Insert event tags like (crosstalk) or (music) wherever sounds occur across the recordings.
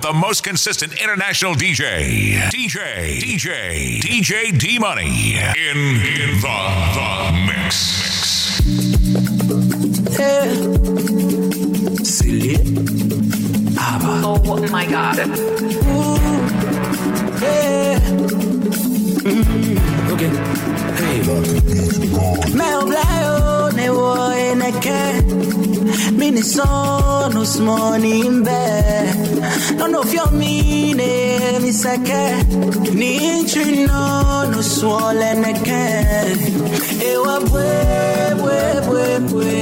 The most consistent international DJ. DJ. DJ. DJ D Money. In, in the, the mix. Yeah. Silly. Aber. Oh my god. Ooh. Yeah. Mm-hmm. Okay. Hey. Me oblayo ne wo eneke. Mini sonu smoni imbe. No no fio mine mi seke. Ni inchi no no swole neke. Ewa bwe bwe bwe bwe.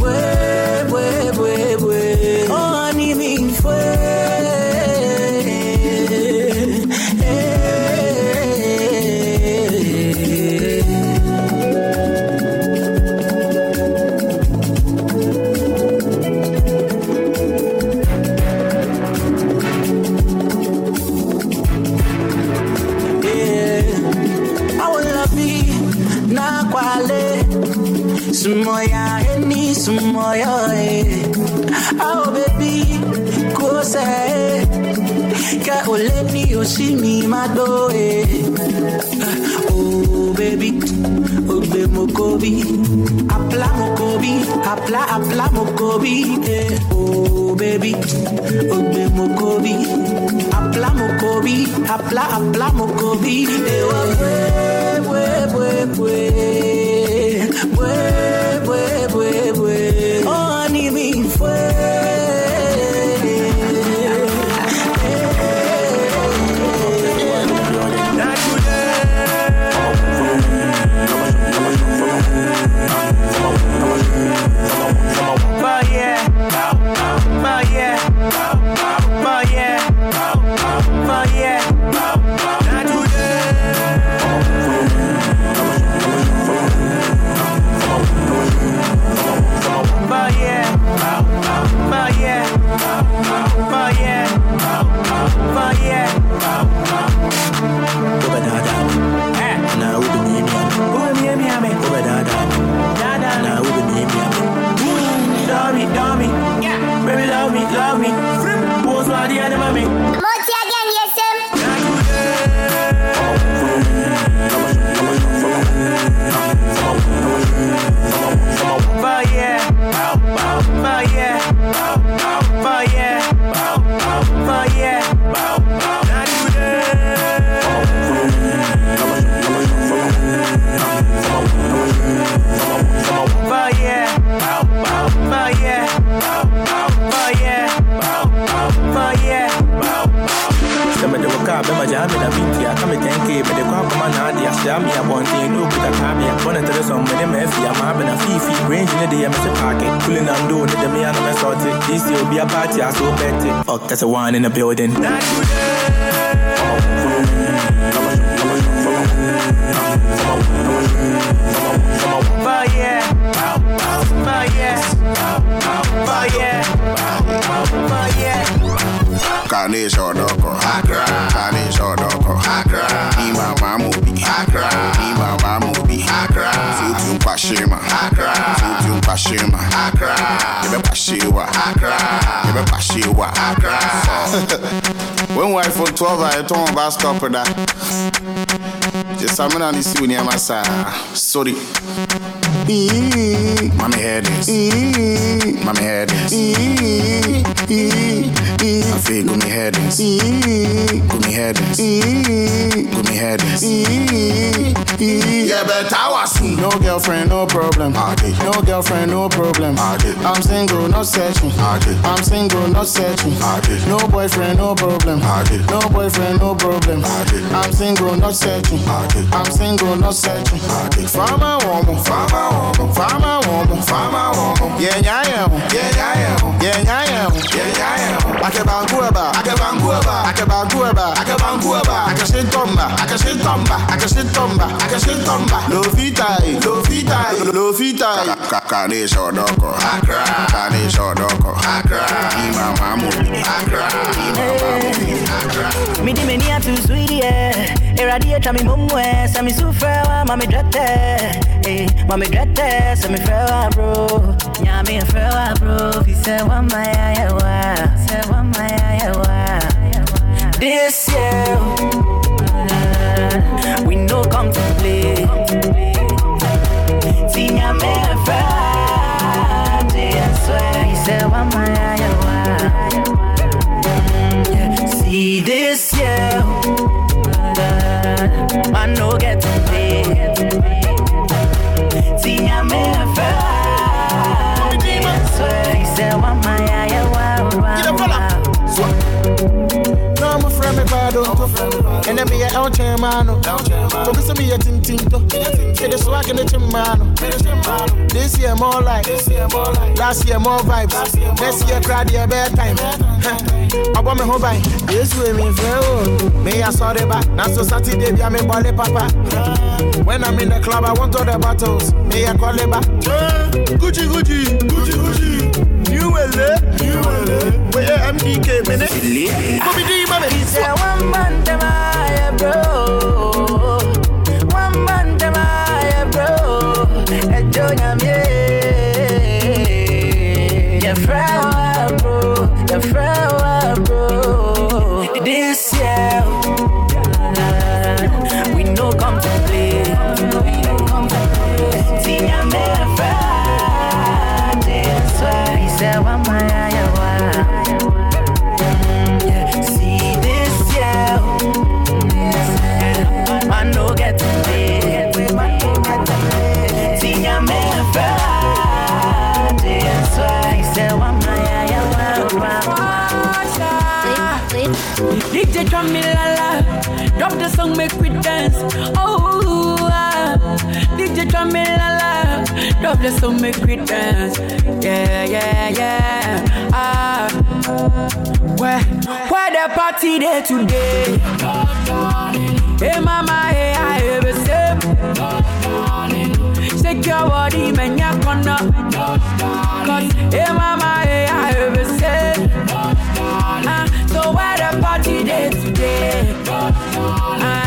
Bwe. Oleni oshimi mado, eh. Oh, baby, ogbe mokobi, apla mokobi, apla apla mokobi. Oh, baby, ogbe mokobi, apla mokobi, apla apla mokobi, eh. Oh, we, we, we, we. Bue, bue, bue, a fifi. Range in the day, I'm in the pocket. Pulling on doing it, the me and I'm a. This year will be a party, I so bet eh. it. Fuck, that's a wine in the building. Yeah, oh oh yeah, yeah. Kane Shodoko, Accra. Kane Shodoko, Accra. Ima Mamubi, Accra. Ima Mamubi, Accra pashima. Accra. Futu pashima. Accra. Yebe pashiwa. Accra. Yebe pashiwa. Accra. (laughs) When wife for 12 I told bus stop da Just I'm not this my side Sorry. Mommy head this. Mommy head this I feel gloomy headings. Gloomy headings. Gloomy headings. Yeah, but I was soon. No girlfriend, no problem. No girlfriend, no problem. I'm single, no searching. I'm single, no searching. No boyfriend, no problem. No boyfriend, no problem. I'm single, no searching. I'm single, no searching. Farmer woman. farmer woman. farmer woman. farmer woman. Yeah, yeah, yeah. Yeah, yeah, yeah. Yeah, yeah, yeah. Yeah, yeah, yeah. Ake bounce over, I ake bounce over, I ake bounce over, I ake bounce over, I can shake tomba, I can shake tomba, I can shake tomba, I can shake tomba. Low feet high, low feet high, low feet high. Kakane shodoko, Accra, kane shodoko, Accra, mama mu. Accra, ima mamu, Accra. Me di mania too sweet. Irradiate me mum way, say me so fair, mommy drette. Eh, hey, mommy drette, say me fair, bro. Yeah, me fair, bro. He said, one my eye, wa. Say one my eye, wa. This year, we no come to play. No get to play. And then me a El Chamano. Focus on me a Tintinto. Say the swag in the Chimano. This year more like. Last year more vibes. Next year crowd year bedtime. I want me home by. This way me feel. Me a sorry back. Now so Saturday be a me body papa. When I'm in the club I want all the bottles. Me a call it back. Gucci Gucci Gucci Gucci. You will it. You will it. Where MDK minute. Bobby D. He said one man to my bro. One man to my bro. And friend, DJ drum me la la, drop the song make we dance. Oh, ah. DJ drum me la la, drop the song make we dance. Yeah, yeah, yeah. Ah, where, where the party there today? Hey mama, hey I have a sip. Your body, man, ya corner. Cause hey mama, hey I have where the party there today? A a.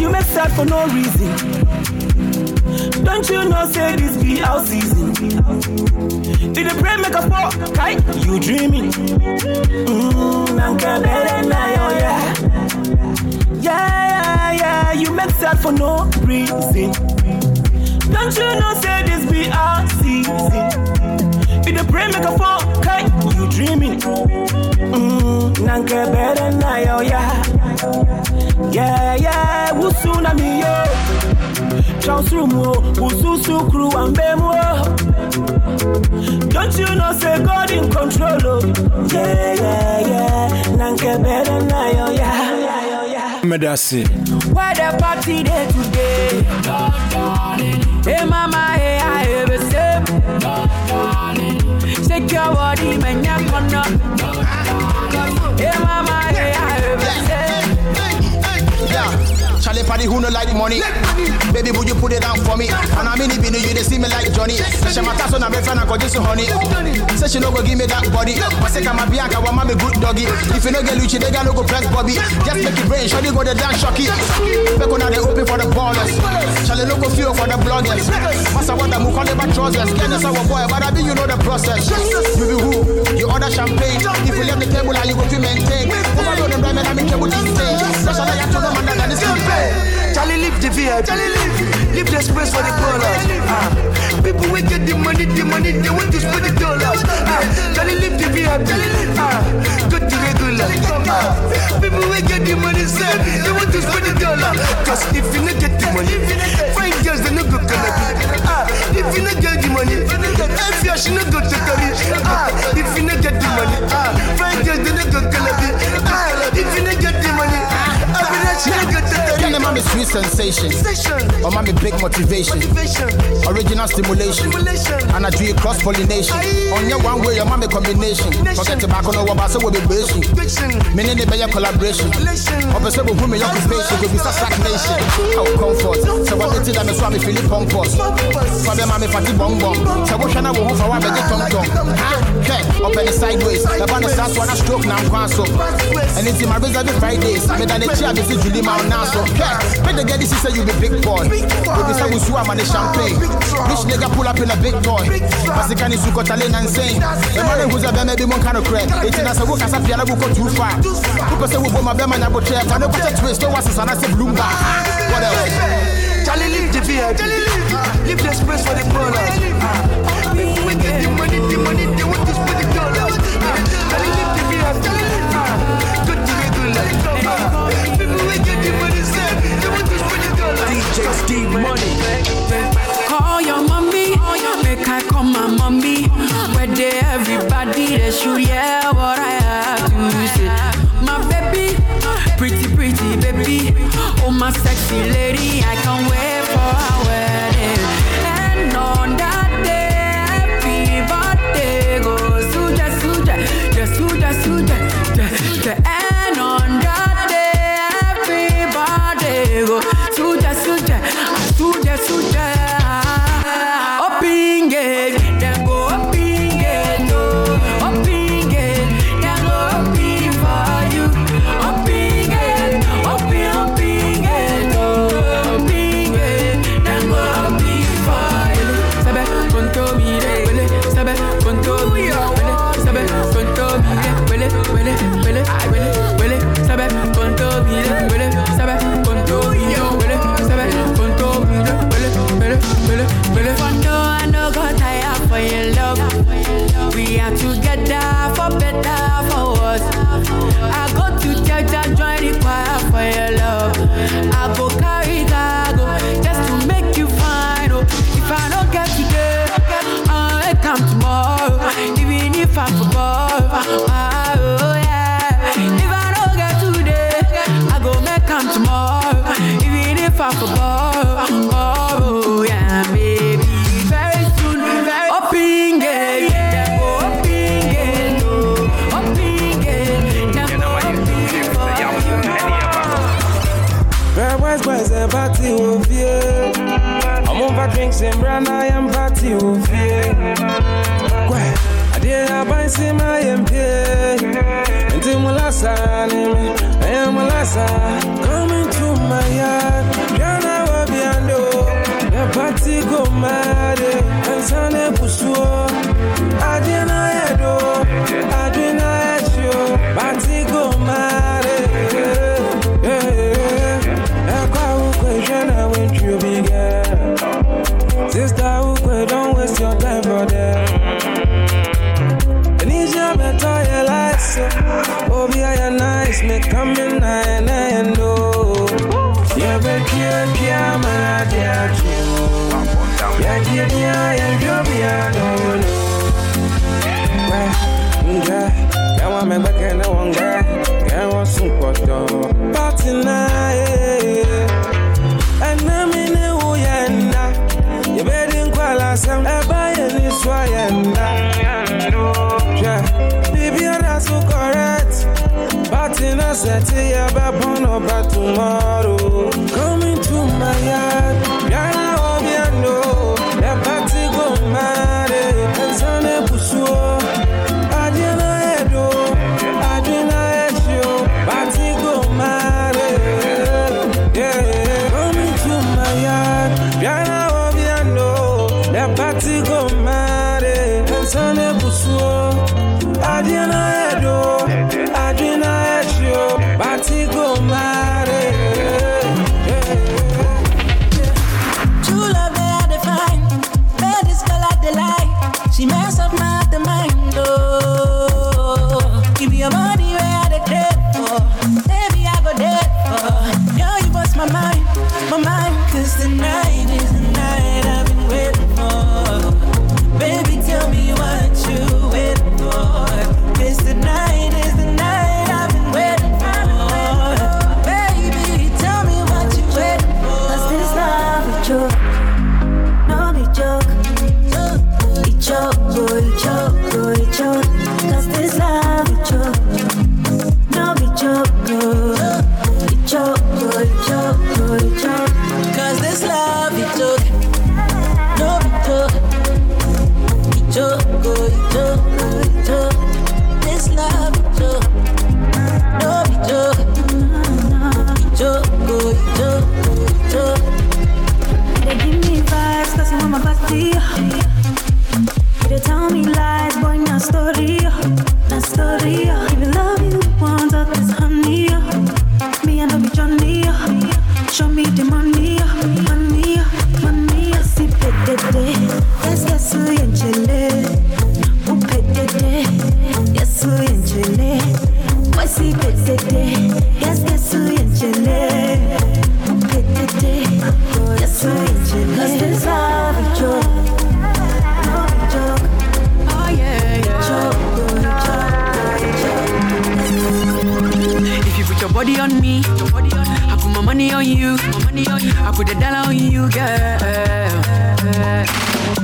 You make sad for no reason. Don't you know, say this be our season? Did the pray make us fall? Kai, you dreaming? Mmm, nanka better now, oh yeah. Yeah, yeah, you make sad for no reason. Don't you know, say this be our season? Did the pray make us fall? Kai, you dreaming? Mmm, nanka better now, oh yeah. Yeah, yeah, wusuna mi yo. Charles Rumo, Ususu crew and Bemo. Oh. Don't you know, say God in control? Oh. Yeah, yeah, yeah. Nanke better na yo, oh, yeah. Medasi. Where the party day today? Hey mama, hey I have a. Shake your body, man, ya corner. Hey mama, Charlie Paddy who no like the money. Baby, would you put it down for me? And I mean, if you know you, they see me like Johnny. She my tasso na my friend, I got this honey. Say she no go give me that body. But say I'm bianca, want me good doggy. If you no get Luchi, they got no go press Bobby. Just make it rain, Charlie go the dance shocky. Back on they open for the ballers. Charlie no go feel for the bloggers. Massa what I'm calling about trousers. Get this our boy, but I mean you know the process. You be who? You order champagne. If you leave the table, and you go to maintain. Overload them, diamond, I'm in cable these things. Special, I have to man, that is Charlie live the VIP. Charlie live. Live the space for the ballers. Ah. People will get the money, the money, they want to spend the dollars. Ah. Charlie live the VIP. Ah. Go to regular. Ah. People will get the money, sir. They want to spend the dollar. Cause if you not get the money, fine girls, they not go connect. Ah. If you not get the money, if you should not go to Kari. Ah. If you not get the money, ah. Fine girls, they not go connect. Ah. Sweet sensation. Oh mommy big motivation. Original stimulation. And I do cross pollination. On your one way, your mommy combination. Forget tobacco, no so we'll be basing. Meaning the better collaboration. Opposite with women, occupation, will be stagnation. How comfort. So what tell me, so I'm feeling pompous. For them, I'm a fatty bong bong. So what can I go home for? I beg it tom tom. Okay, up the sideways. The band starts one stroke now, I'm so. And it's in my reserve Fridays. Than the chair, this is Julie Mount Nassau. Okay, when the get this, say you be big boy. You be some who am the champagne. Rich nigga pull up in a big toy. Pasikani suko talent insane. The man who's a baby, one kind of crack. It's in a so work as a piano go too far. People say we go my bema na go chair. I know put a twist. Don't want to say Bloomberg. What else? Charlie, live the VIP. Live the space for the ballers. Dollars. DJ Money. Call your mommy, make I call my mommy. Where they everybody they should hear what I have to say. My baby, pretty pretty baby, oh my sexy lady, I can't wait for our wedding. And on that day, everybody goes suja suja, the suja suja, the the and on go suja suja, suja suja. Party of you? I'm over drinks and brand I am party of you. Why? I did a buy see my MP. And then will I am a lassa. Coming to my yard. Yana Wabiando. The party go mad. Eh? And Sunday Yeah, yeah, yeah, yeah, a yeah, I'm a back and I want that. Yeah, I want some photo. Party night. And I'm in a uyenda. You better in Kuala Sam. I buy any swayenda. Yeah, baby, that's so correct. Party na set ya babon over tomorrow. I put a dollar on you, girl.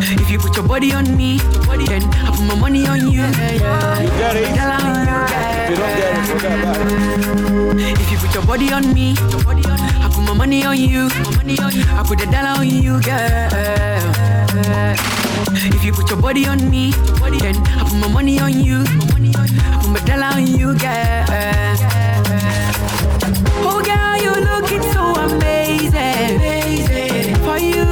If you put your body on me, then I put my money on you. Dollar on you, girl. If you don't get it, forget about it. If you put your body on me, I put my money on you. I put a dollar on you, girl. If you put your body on me, then I put my money on you. I put my dollar on you, girl. Oh, girl, you're looking so amazing. amazing. For you,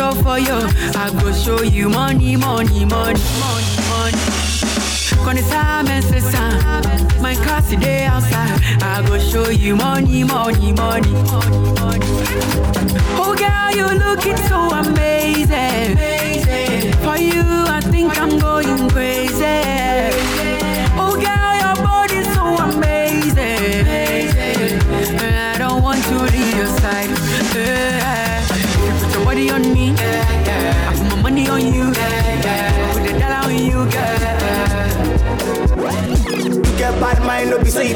show for you. I go show you money, money, money, money, money. Gonna time and. My car today outside. I go show you money, money, money, money, money. Oh girl, you looking so amazing. For you, I think I'm going crazy.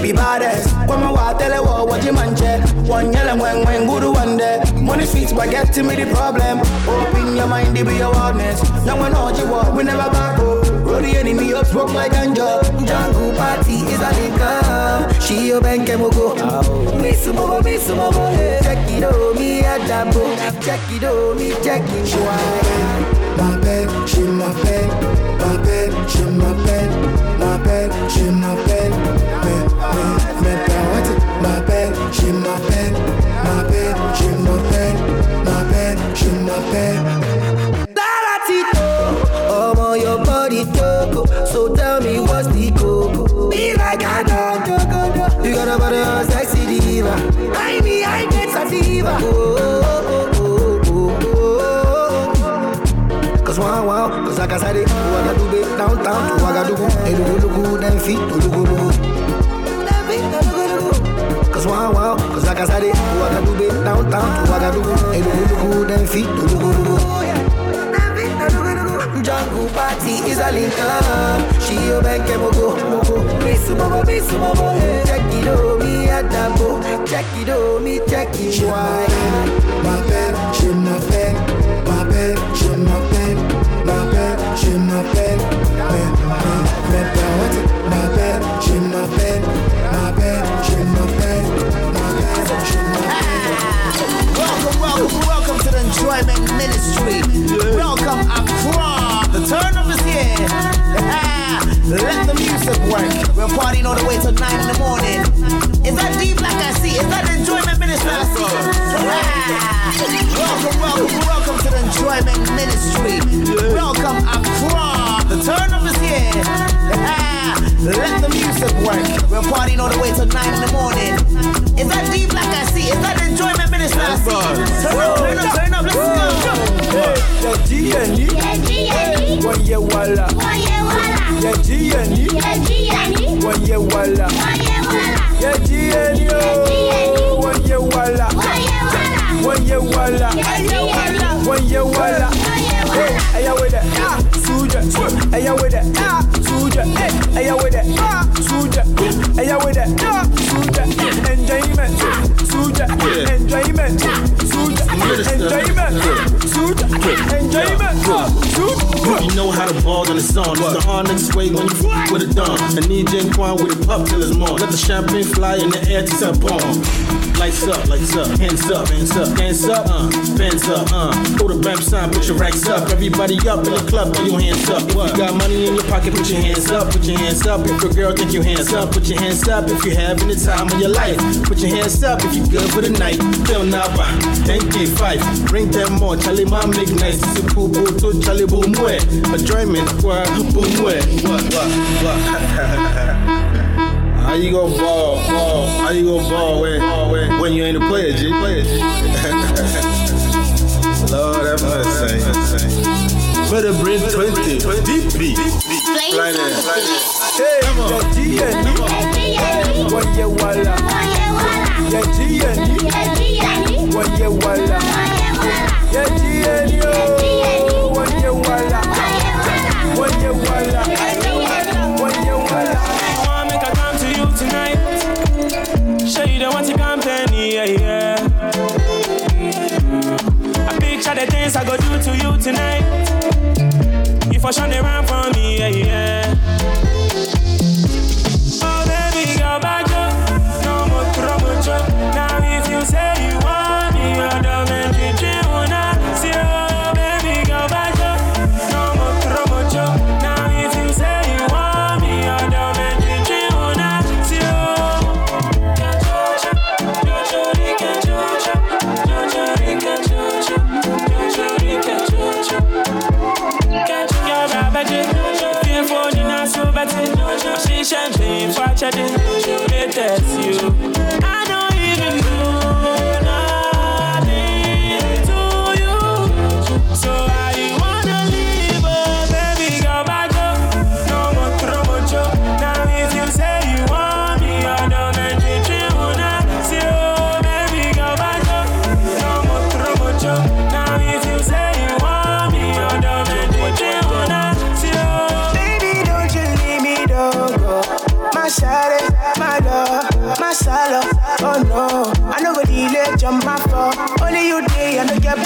be baddest. Kwama wa tell wo what you manche. One yellow when when good one day. Money sweet to me the problem. Open your mind, be your wildness. Now when all you what. we never back up. Roll the enemy up, smoke like ganja. Jungle party is a liquor. She your bank and we'll go. Me sumo, me sumo, check it out. me, a adabo. Check it out, me, check it my my bed, my bed, she my bed, my bed, she my bed, my bed, she my bed, my bed, she my bed. Kasari, Ouagadougou, downtown to Ouagadougou, Elugu, then feet, Ulugu, Cause wow, wow, cause like I said it, Ouagadougou, downtown to Ouagadougou, Elugu, then feet, Ulugu. Jungle party is a link. She a bank and mogo, mogo. Miss momo, miss momo. Check it out, me, Adambo. Check it out, me, check it. Why? Welcome, welcome, welcome to the Enjoyment Ministry. Welcome, Accra. The turn of is (laughs) here. Let the music work. We're partying all the way till 9 in the morning. Is that deep like I see? Is that enjoyment ministry I see? Welcome, welcome, welcome to the enjoyment ministry. Welcome across the turn of this year. Ah. Let the music work. We're partying all the way till 9 in the morning. Is that deep like I see? Is that enjoyment ministry I see? Turn up, turn up, turn up, let's go. Yeah, G&E. Yeah, G&E. Yeah, G&E. G and E. One year walla. Yeah, G and E. oh, One year walla. One year walla. Suja. Enjoyment. Enjoyment. Enjoyment. Enjoyment. Suja. You know how to ball on the song. It's the hard niggas way when you with a dumb. And need Jane Quan with a pup till it's more. Let the champagne fly in the air to set bomb. Lights up, lights up, hands up, hands up, hands up, uh, hands up, uh. Hold the bam sign, put your racks up. Everybody up in the club, put your hands up. If you got money in your pocket, put your hands up, put your hands up. If your girl think you hands up, put your hands up. If you're having the time of your life, put your hands up. If you're good for the night, feel now, bang, 10k5, bring them more. Charlie, my make nice. It's a cool boo to Charlie boom way. Enjoyment, what, boom way. What, what, what? (laughs) How you gonna ball, ball? How you gonna ball when, when, when you ain't a player, G? Player, G. (laughs) Lord have mercy. Better bring 20. Deep beat. Right there. Hey, yeah, G and E. One year walla. Yeah, G and E. One year walla. Yeah, G and E. Oh. Things I go do to you tonight. You for they run for me, yeah, yeah. Champagne, watch I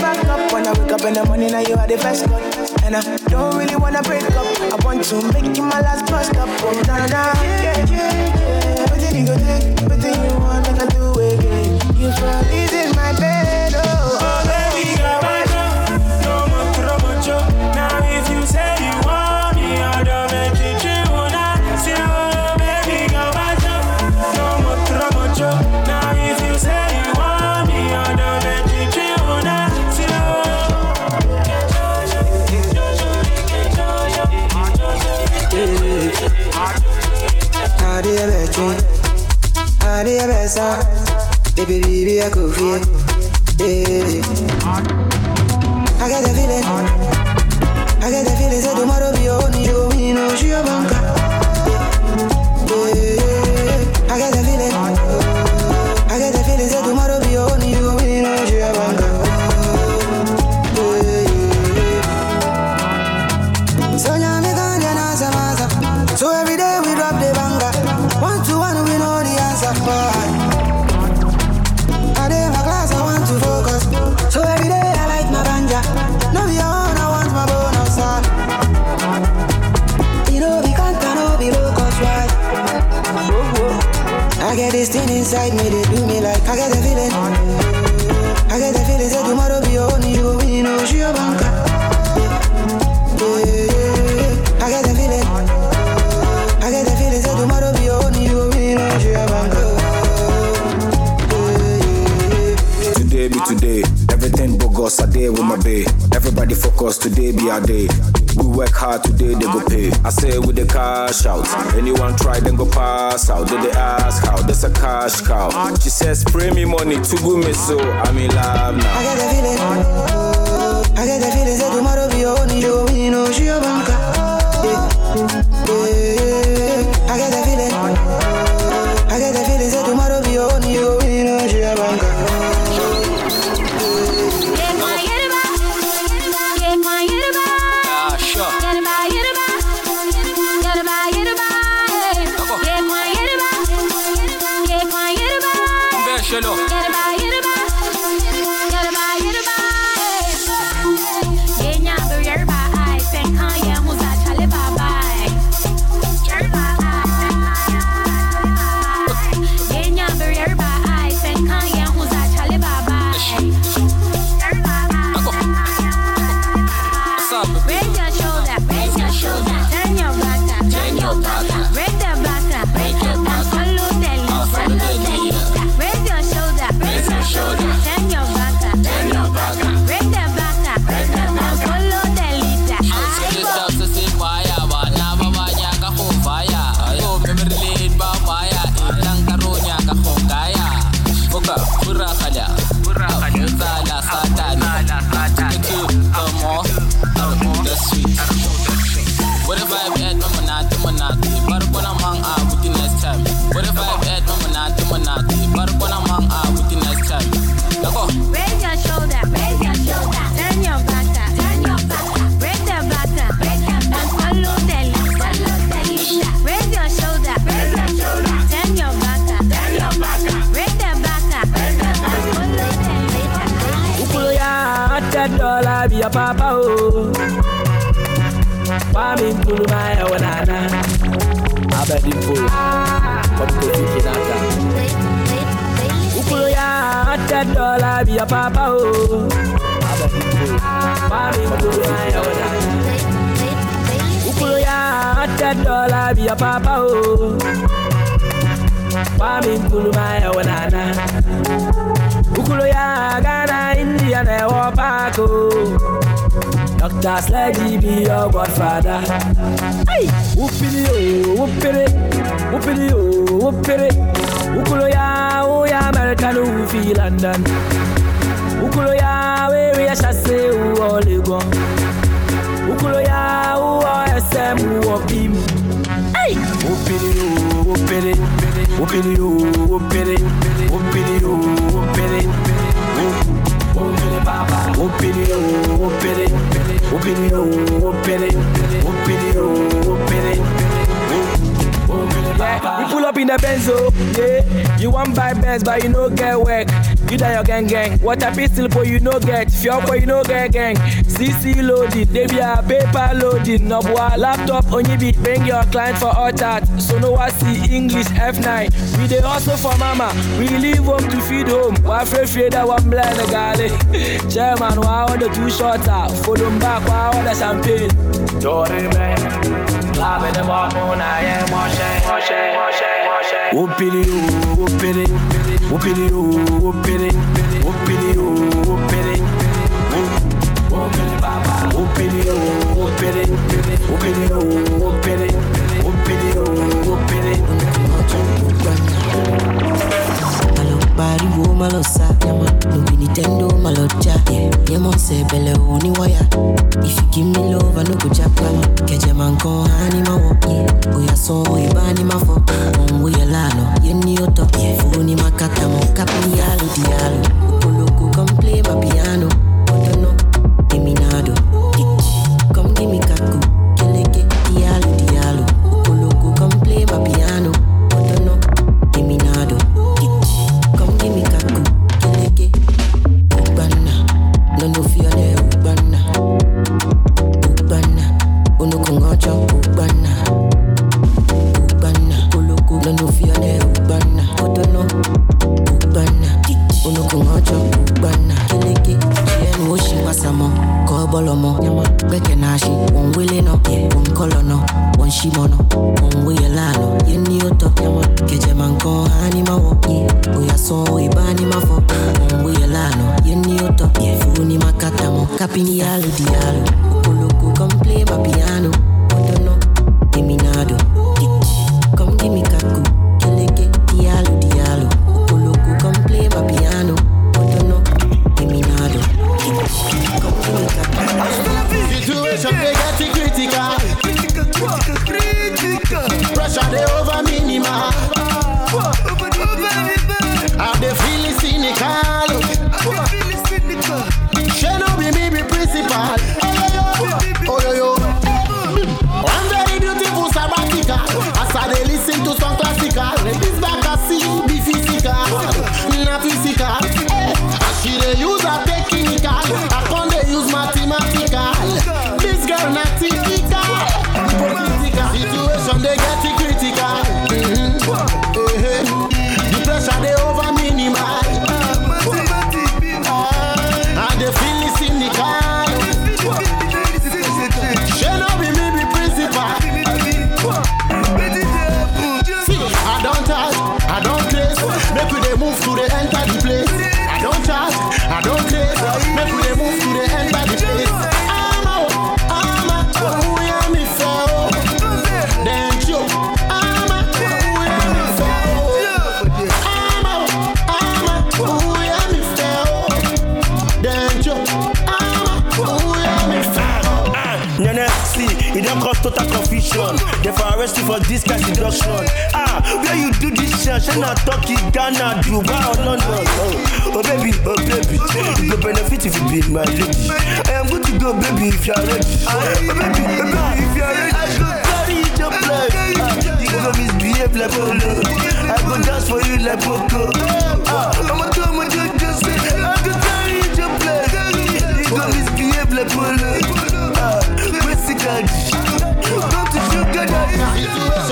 back up. When I wake up in the morning, now you are the best one. And I don't really wanna break up. I want to make you my last bus stop. Oh na na na, yeah yeah yeah. Did you go take? Do you want? I do again. You probably I feel. Yeah. I get the feeling, inside me, they do me like I get the feeling. I get the feeling say tomorrow be own, you go win, you know she a. Yeah. I get the feeling. I get the feeling say tomorrow be own, you go win, you know she a banker. Today be today. Everything bogus a day with my bae. Everybody focus, today be our day. Work hard today, they go pay. I say with the cash out. Anyone try, then go pass out. Then they ask how, that's a cash cow. She says, spray me money to go me so I'm in love now. I get the feeling. I get the feeling that tomorrow be your only show. Oh, you know, she a papa oh. Abedi mpo. Wami nkulu ma ya wanana. Hundred dollar be your papa oh. Wami nkulu ma ya wanana. Ukulo ya Ghana, India, na ewo park oh. Dr. Sledgy be your godfather. Hey, whoopity oh, whoopity, whoopity oh, whoopity. Ukulo ya, oh ya American, who feel London. Ukulo ya, we who all Legon. Ukulo ya, SM, who all Bim. Hey, whoopity oh, whoopity, whoopity oh, whoopity, whoopity oh, whoopity. Whoopity papa, whoopity oh, whoopity, whoopity oh, whoopity, whoopity oh, whoopity. Yeah, we pull up in the Benzo, yeah. You want buy Benz, but you no get work. You die your gang gang. A pistol boy you no get. Boy you no get gang. CC loaded, they be a paper loaded. Boy, laptop only be bring your client for all that. So no I see English F9. We dey hustle for mama. We leave home to feed home. Why afraid afraid that one blind galley. (laughs) Chairman, why all the two shots out? Follow back, why all the champagne? Dory man. Morning, I am washing, washing, washing, washing. Whoopity oo, whoopity, whoopity oo, whoopity, whoopity oo, whoopity. Whoopity papa, whoopity oo, whoopity, whoopity oo, whoopity, whoopity oo, like Polo. Ah, basically, go to sugar daddy.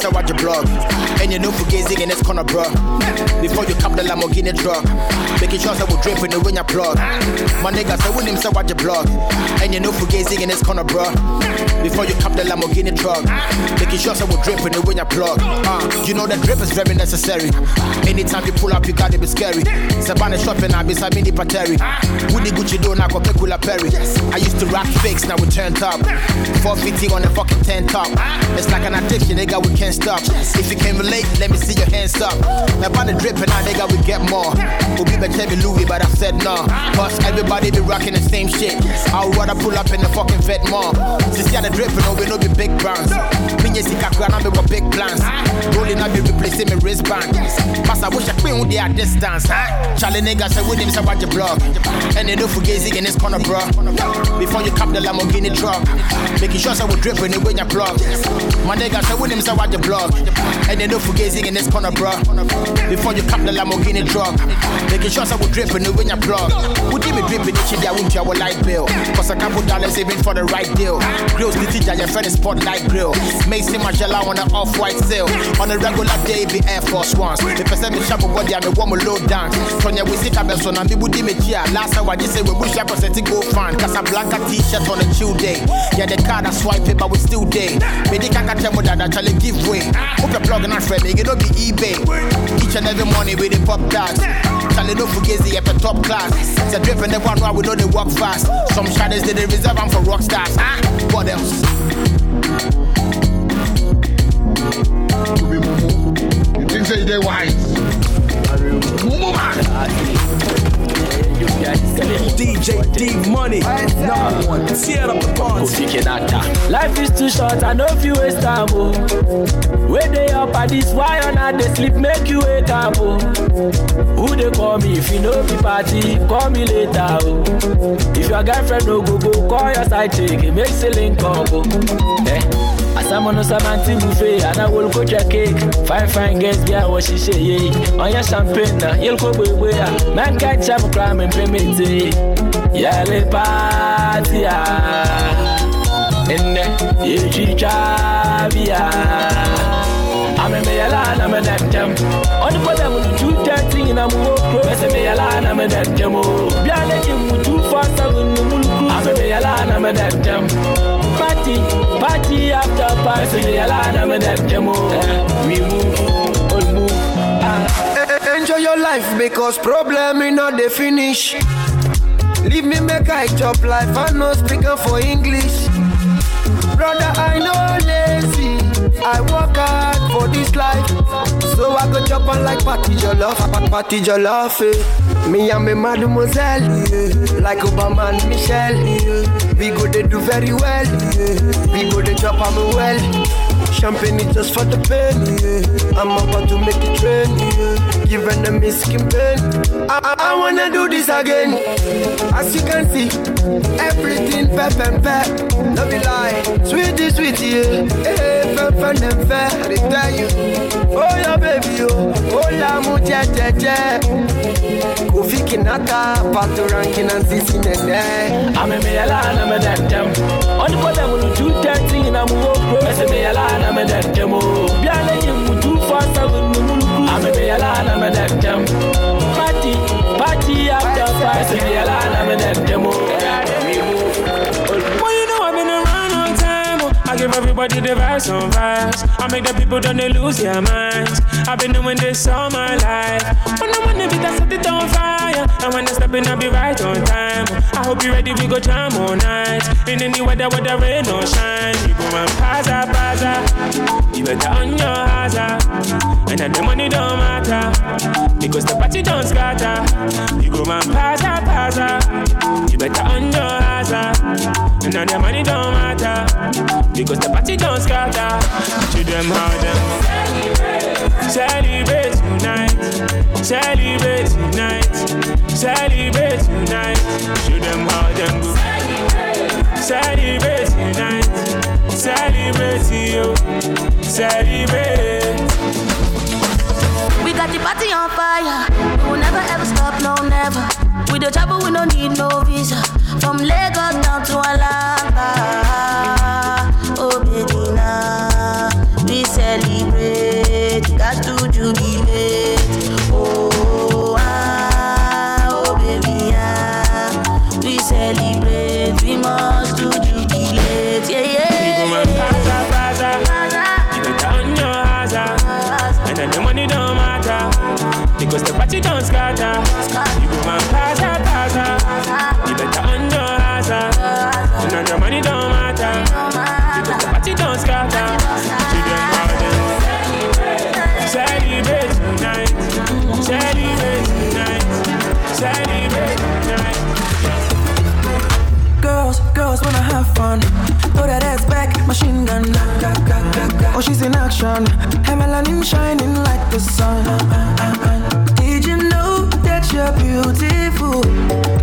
So say watch your blog. And you know Fugazi in this corner, bro. Before you cap the Lamborghini truck. Making sure that we drip in the when you plug. My niggas, so when them say watch your blog. And you know Fugazi in this corner, bro. Before you cap the Lamborghini truck. Making sure that we drip in the when you plug. Uh, you know that drip is very necessary. Anytime you pull up, you gotta be scary. Sabana shopping, I be Samini Pateri. The Gucci door, now go Pekula Perry. I used to rock fakes, now we turned up. 450 on the fucking 10 top. It's like an addiction, nigga, we can't stop. If you can relate, let me see your hands up. Now, on the dripping, now, nigga, we get more. We'll be back heavy Louis, but I said no. Plus, everybody be rocking the same shit. I would rather pull up in the fucking vet more. Since you the dripping, no, we no be big brands. Minye si kakra, now we got big plans. Rolling up, be replacing my wristband. Mas, I wish I queen with their distance. Charlie nigga say with him, watch your blog. And they don't fugazi in this corner, bro. Before you cap the Lamborghini truck. Making sure we dripping it when you plug. My nigga say with him, watch your blog. And they do fugazi in this corner, bro. Before you cap the Lamborghini truck. Making sure say we dripping it when you plug. Would you be dripping it, shit, I won't your light bill. Cause a couple dollars saving for the right deal. Grills, the teacher, your friend is spotlight grill. Maison Margiela on an off-white sale. On a regular day, be Air Force Ones. If I send the me sharp body, I'm a woman low down. We sit up so now people di me chia. Last time I say we wish I was to go fan. Casablanca t-shirt on a chill day. Yeah, the card I swipe it, but we still day. Me the can't tell me that actually give way. Hope you're plugging our friend, it don't be eBay. Each and every morning with the pop tags. Charlie no fugazi at the top class. It's a drip and the one where we know they walk fast. Some shadows they, they reserve them for rock stars. Ah, what else? You think say they wise? Mumu DJ D Money, number one, the party. Life is too short, I know if you waste time, oh. Where they up at this, why on not they sleep, make you wake up, oh. Who they call me if you know me party, call me later, oh. If your girlfriend no go go, call your side chick, it makes a link oh. eh? Oh. Eh. Asamono no samanti buffet, and I will go your cake. Fine, fine girls, yeah, what she say, yeah. On your champagne, you'll go, boy, man, catch up, crime and payment, yeah, le party, ah. Enne, ye chicha, bia. I'm a mayala, I'm a jam. On the bottom of the two thirty, and I'm a close, a mayala, I'm a dead jam. Biala, you too fast, I'm a mayala, I'm a jam. Party, party after party, mayala, I'm a dead jam. We move, all move. Ah. Enjoy your life because problem is not the finish. Leave me make I chop life, I no speaking for English. Brother, I know lazy. I work hard for this life. So I go chop on like party jollof, pa- party jollof. Eh. Me and me mademoiselle, yeah. like Obama and Michelle. Yeah. We go they do very well. Yeah. We go they chop on me well. Champagne is just for the pain. Yeah. I'm about to make it train. Yeah. Give enemy skin pain. I, I, I wanna do this again. As you can see, everything pep and pep. No be lie, sweetie, sweetie, yeah. Hey, never, never, they tell you. Oh, yeah, baby, oh, oh, la mutia, tete. Kofi Kinata, Patoranking, and Sisi nende. I'm a Mayala, me I'm a Dantam. On the level, 230 in a move, I say Mayala, me I'm a Dantam. Biala, you too fast, I will move. I'm a Mayala, and I'm. Party, party after party. I say Mayala, and I'm a Dantam. Well, you know I've been around all time. Oh? I give every Everybody device on vibes. I make the people don't they lose their minds. I've been doing this all my life. When I wanna be that set it on fire. And when I step in, I'll be right on time. I hope you're ready, we go jam all night. In any weather, whether rain or shine. You go and paza paza. You better on your hazard. Ah. And then the money don't matter. Because the party don't scatter. You go and paza paza. You better on your hazard. Ah. And then the money don't matter. Because the party party don't scatter. To them how them celebrate tonight, celebrate tonight, celebrate tonight. To them how them go celebrate tonight, celebrate you, celebrate. We got the party on fire, we will never ever stop, no never. With the trouble, we don't need no visa. From Lagos down to Atlanta. belly when she's in action. Her melanin shining like the sun. Did you know that you're beautiful?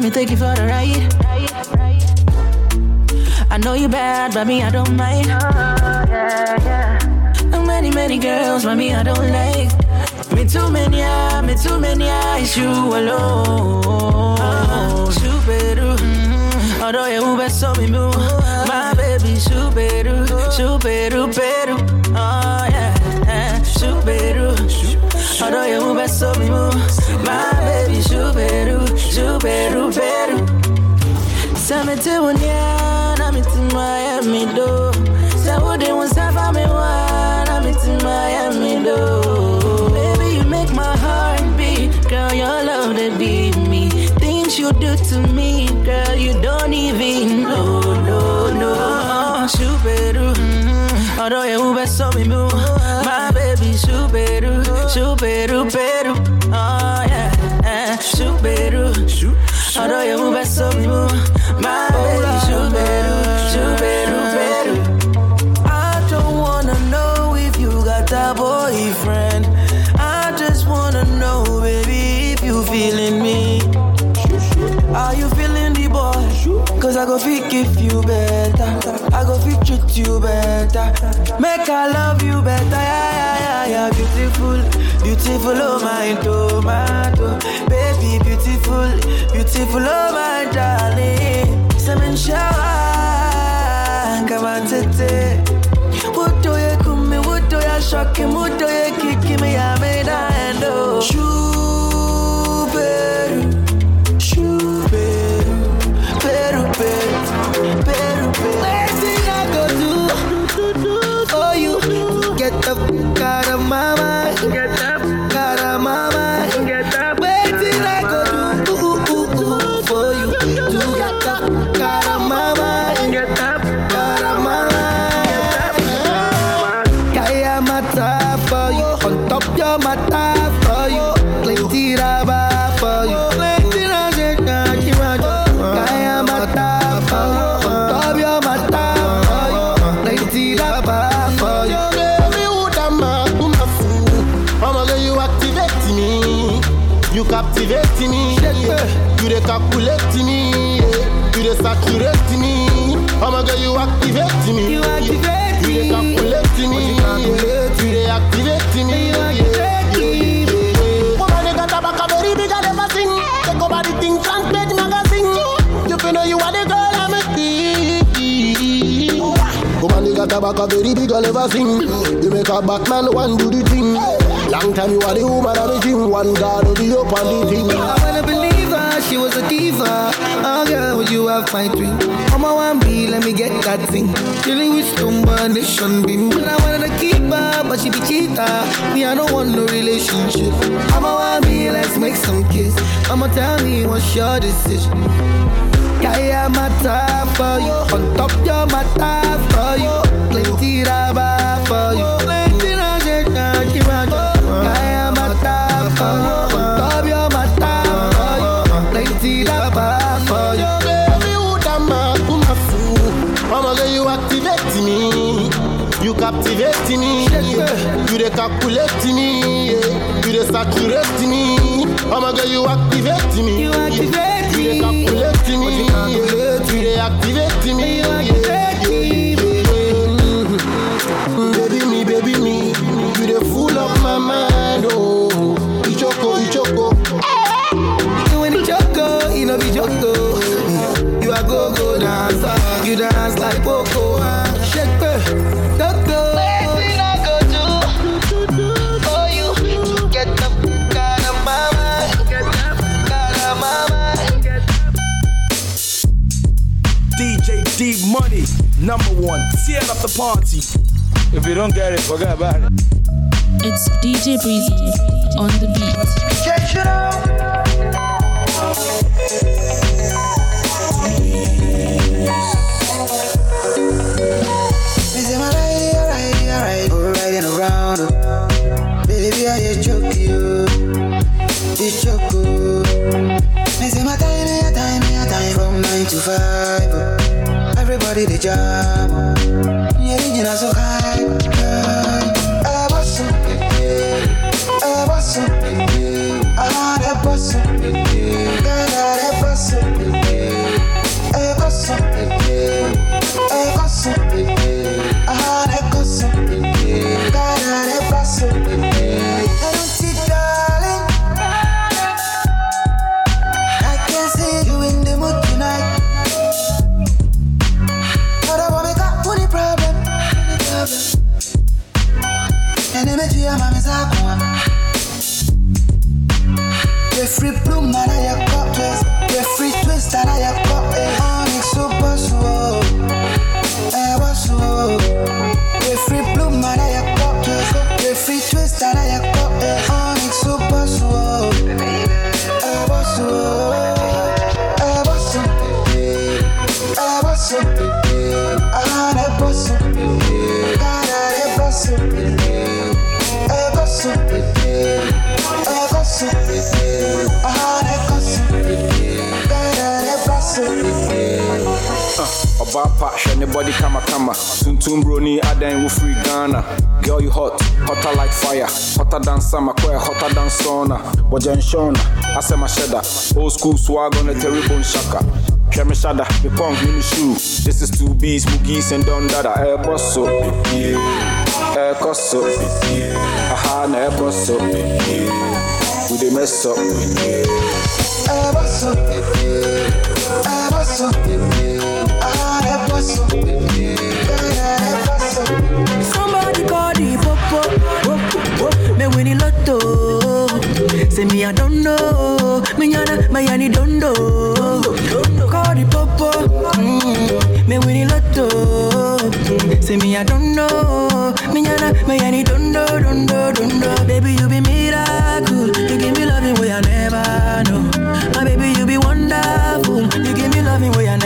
Let me take you for the ride. I know you bad, but me, I don't mind. And many, many girls, but me, I don't like. Me too many, ah, me too many, ah, it's you alone. Superu, mm, although you best so me move. My baby, superu, superu, peru. Oh yeah, yeah, superu. Although you best so me move. My superu, peru. Samete wunyana miti Miami do. Sawude wunsafa Miami do. Baby, you make my heart beat. Girl, your love that beat me. Things you do to me, girl, you don't even know, no, no. Shuberu, mm, although you best so. My baby. I don't wanna know if you got a boyfriend. I just wanna know, baby, if you feeling me. Are you feeling the boy? Cause I go fit give you better. I go fit treat you better. Make I love you better. Yeah, yeah. Beautiful, beautiful, oh my tomato. Baby, beautiful, beautiful, oh my darling. Seven shower, come on, tete. What do you come me? What do you shock him? What do you kick me? I made a hand. Activate me. You activate me. You dey calculate me. You activate me. You activate me. Woman, they got a back a very big and never sing. Take over the thing, translate magazine. You feel know you are the girl I'm a Woman, they got a back a very big and never sing. You make a Batman one do the thing. Long time you are the woman of the gym. One guard will be up on the thing. I wanna believe her, she was a diva. Oh girl, would you have my dream? I'm a one B, let me get that thing. Chilling with Stumba Nation Beam. But I wanted to keep her, but she be cheater. Me, I don't want no relationship. I'm a one B, let's make some kiss. I'ma tell me what's your decision. My time for you. On top, you're my time for you. Plenty rubber calculate eh. me. You dey saturate me. Mama girl, you activate me. You activate the party. If you don't get it, forget about it. It's DJ Breezy on the beat. Check it out. Me say my lady, alright, alright, riding around. Baby, I just choke you, you choke. Me say my time, my time, my time from nine to five. Everybody they jam, pa hwɛ ne body kama kama tuntum broni adan wo free Ghana. Girl you hot hotter like fire. Hotter than summer kɔɛ hotter than sauna. Wɔgyɛ nhyɛn na asɛ ma hyɛ da old school swag on a terrible nhyaka hwɛ me hyada me punk me me shoe this is two bees mugis and don dada ɛɛbɔ so ɛɛkɔ so aha na ɛɛbɔ so we dey mess up. Somebody call the popo, popo, me win the lotto. Say me I don't know, me yana, me yani don't know. Win. Say me I don't know, me yana, me yani don't know, don't know, don't know. Baby you be miracle, you give me loving way I never know. My baby you be wonderful, you give me loving way I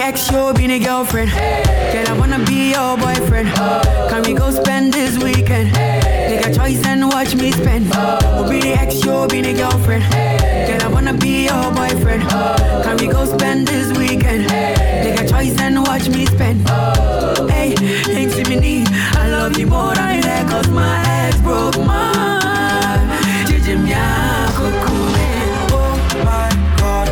ex, you'll be the girlfriend. Girl, I wanna be your boyfriend. Can we go spend this weekend? Take a choice and watch me spend. We'll be the ex, you'll be the girlfriend. Girl, I wanna be your boyfriend. Can we go spend this weekend? Take a choice and watch me spend. Hey, ain't see me need. I love you more than that, cause my ex broke my Jiji Miyako eh. Oh my god,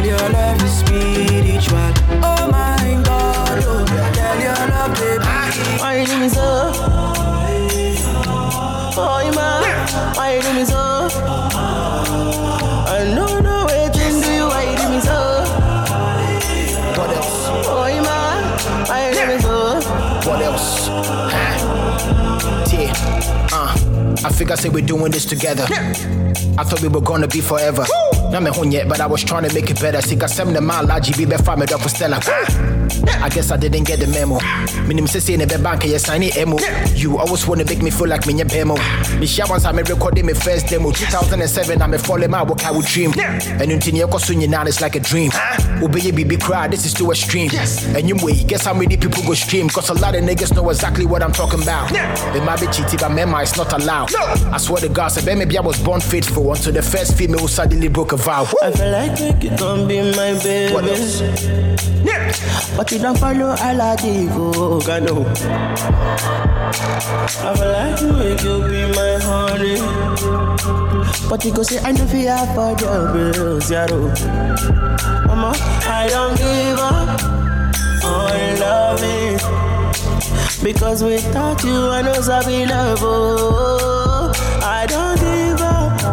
girl, your love is spiritual. Oh my god, oh, girl, your love, baby. Why you me so? Oh, man, why you do me so? I figure say we're doing this together. I thought we were gonna be forever. Not me home yet, but I was trying to make it better. See, got seven mile large, be better me up for Stella. Ah! I guess I didn't get the memo. Minim say say in the bank, you sign it emo. You always wanna make me feel like me bemo. Me share once I me recording my first demo. 2007, I'm a falling out what I would dream. And until you soon, now it's like a dream. Obey you, baby, cry. This is too extreme. And you wait, guess how many people go stream? Cause a lot of niggas know exactly what I'm talking about. It might be cheating, but memory is not allowed. I swear to God, so maybe I was born faithful until the first female who suddenly broke a vow. I feel like make you gon' be my baby. What else? But you don't follow Aladivo, I know. I feel like you make you be my honey. But you go say I know fi afford your bills, yeah. though. Mama, I don't give up on loving. Because without you, I know Sabi love. oh. I don't give up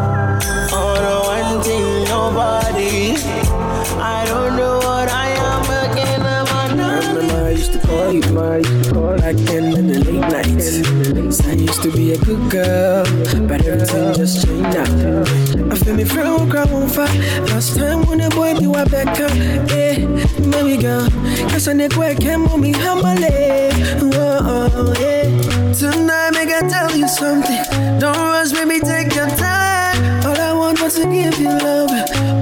on one thing, nobody. I don't know used to call you, back then in the late nights. I used to be a good girl, but everything just changed now. I feel me from crowd on fire. Last time when the boy be what back up, yeah, baby girl. Cause I need work and move me humble, oh, yeah. Tonight, I tell you something. Don't rush, baby, take your time. All I want was to give you love.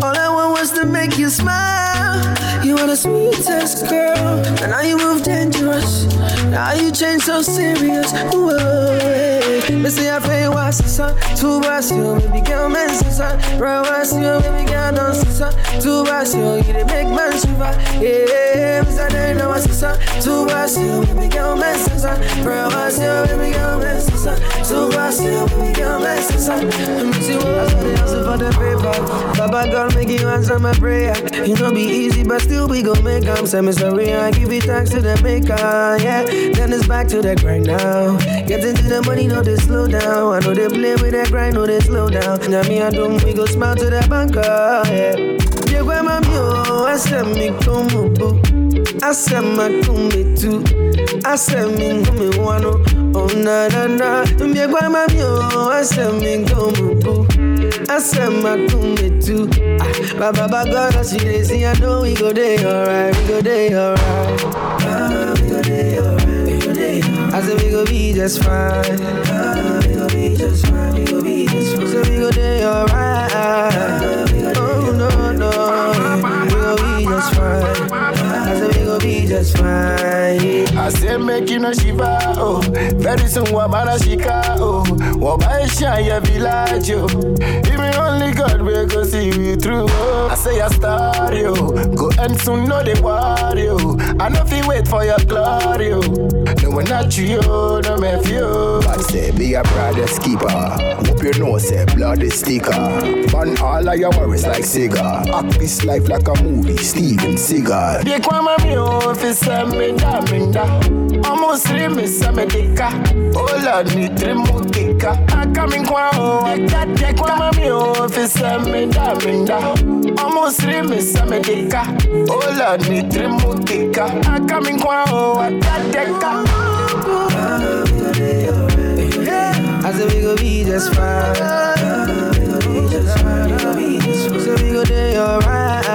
All I want was to make you smile. You are the sweetest girl, and now you move dangerous. Now you change so serious. Whoa, hey. Me say I feel what's the sun, two bars you, baby girl, man, sister. Bro, what's you, baby girl, don't sister. Two bars you, you the make man shiver. Yeah, me say they know the sun, two bars you, baby girl, man, sister. Bro, what's you, baby girl, man, sister. Two bars you, baby girl, man, sister. Me see what's the hustle for the paper. Baba God make you answer my prayer. It don't be easy, but still we gon' make 'em. Say me sorry, I give it thanks to the maker. Yeah, then it's back to the grind now. Get into the money, no they slow down. I know they play with that grind, no they slow down. Now me and them, we go smile to the banker. Yeah, yeah, mule, me come boo. I said my come too. I said me come one oh na na na. Yeah, where my mule, I said me come boo. I said my come too. Ah, Baba God, as you dey see, I know we go day alright, we go day alright. Ah, we go day alright, we go day alright. I said we go be just fine. Ah, we go be just fine, we go be just fine. So we go day alright. Be just fine. I say make you no shiva, oh Very soon wabana shika, oh Wabaisha ya village, oh Even only God will go see you through, oh I say a star, yo oh. Go and soon know the worry, oh I know if you wait for your glory, oh No one not you, oh, no me few God oh. say be a brother's keeper. Hope you know say blood is sticker. Burn all of your worries like cigar. Act this life like a movie, Steven Seagal. Bien kwa mami ofisa minda minda Almost three miss a medica Oh Lord ni trimu kika Akami kwa o Bien kwa mami ofisa minda minda Almost three miss a medica Oh Lord ni trimu kika Akami kwa o Akadeka I said we go be just fine. We go be just fine. We go be just fine. So we go day alright.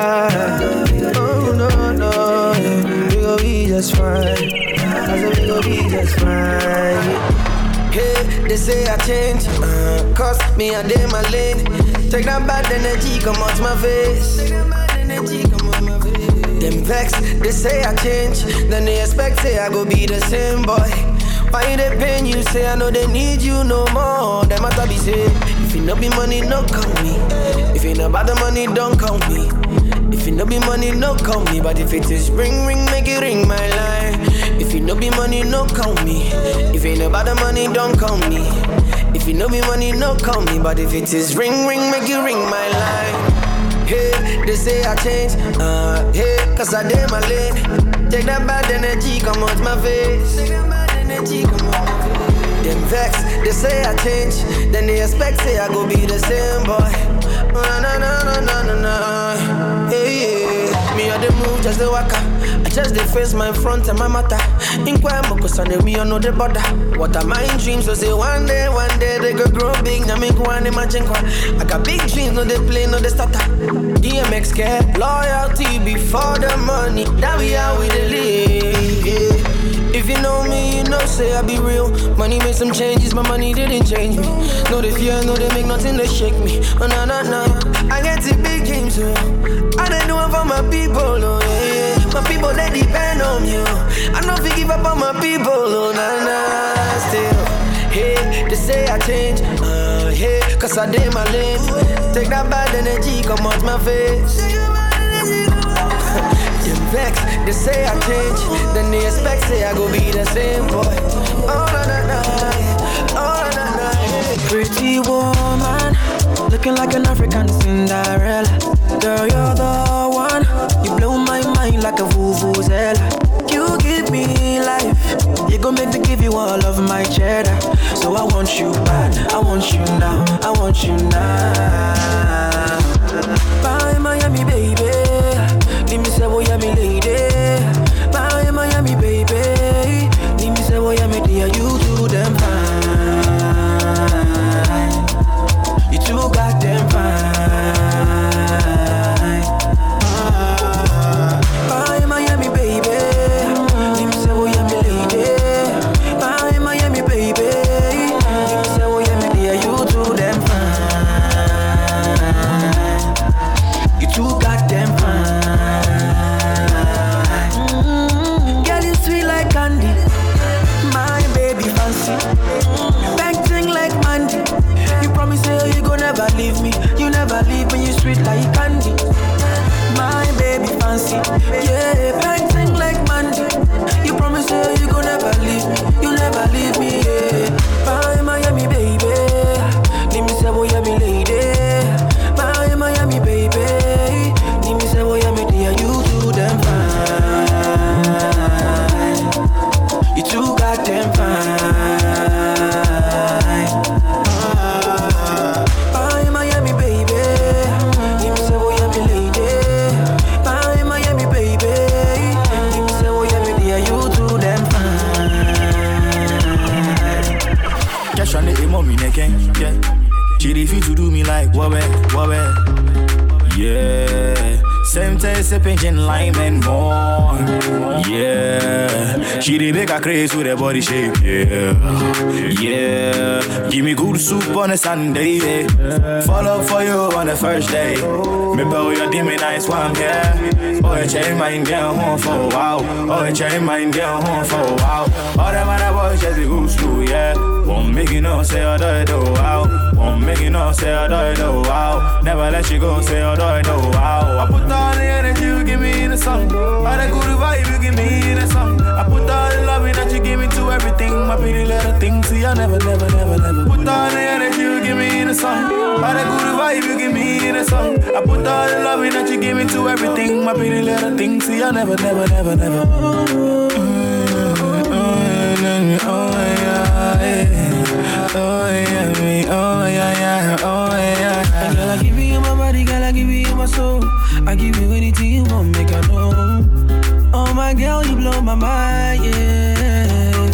Oh no no, we go be just fine. I said we go be just fine. Hey, they say I change, uh, cause me and them my lane. Take that bad energy, come out my face. Take that energy, come my face. Them vex, they say I change, then they expect say I go be the same boy. Why they pain you say I know they need you no more? Them matter be say, if it no be money, no count me. If it not about the money, don't count me. It no be money, no call me. But if it is ring, ring, make it ring my line. If it no be money, no call me. If ain't about the money, don't call me. If it no be money, no call me. But if it is ring, ring, make it ring my line. Hey, they say I change, uh, hey, cause I did my lane. Take that bad energy, come out my face. Take that bad energy, come out my face. Them vex, they say I change, then they expect say I go be the same boy. Na na na na na na na. The move, just the waka. I just the face my front and my matter. Inquire mo cause I know me no the border. What are my dreams? So say one day, one day they go grow big. Now make one imagine kwa. I got big dreams, no they play, no they starter. DMX care, loyalty before the money. That we are with the live. If you know me, you know say I be real. Money made some changes, my money didn't change me. No they fear, no they make nothing they shake me. Oh no no no, I get to big dreams, oh. I my people, oh yeah, yeah. My people they depend on you. I know if give up on my people, oh na na. Still, hey, they say I change, uh, hey, cause I did my lane. Take that bad energy, come out my face. (laughs) Vex, they say I change, then they expect say I go be the same boy. Oh na na na, oh na na na. Pretty woman, looking like an African Cinderella. Girl, you're the one. You blow my mind like a vuvuzela. You give me life. You gon' make me give you all of my cheddar. So I want you bad. I want you now. I want you now. Bye, Miami, baby. Leave me. You sweet like sipping gin, lime and more. Yeah. She dey make her craze with her body shape. Yeah. Yeah. Give me good soup on a Sunday. Yeah. Follow for you on the first day. Me bow your dimmy nice one, yeah. Oh, I change mine down home for a while. Oh, I change mine down home for a while. All them other boys just be good school, yeah. Won't make you know, say oh, I do it, oh, make you know, say I do it, oh, wow. Never let you go, say I do it, oh, wow. I put all the energy you give me in the song. All the good vibe you give me in the song. I put all the loving that you give me to everything. My pretty little thing, see, I never, never, never, never. Put all the energy you give me in the song. All the good vibe you give me in the song. I put all the loving that you give me to everything. My pretty little thing, see, I never, never, never, never. Mm, mm, mm, oh yeah, yeah. Oh yeah, me, oh yeah, yeah, oh yeah. Girl, I give you my body, girl, I give you my soul. I give you anything you want, make I know. Oh my girl, you blow my mind, yeah.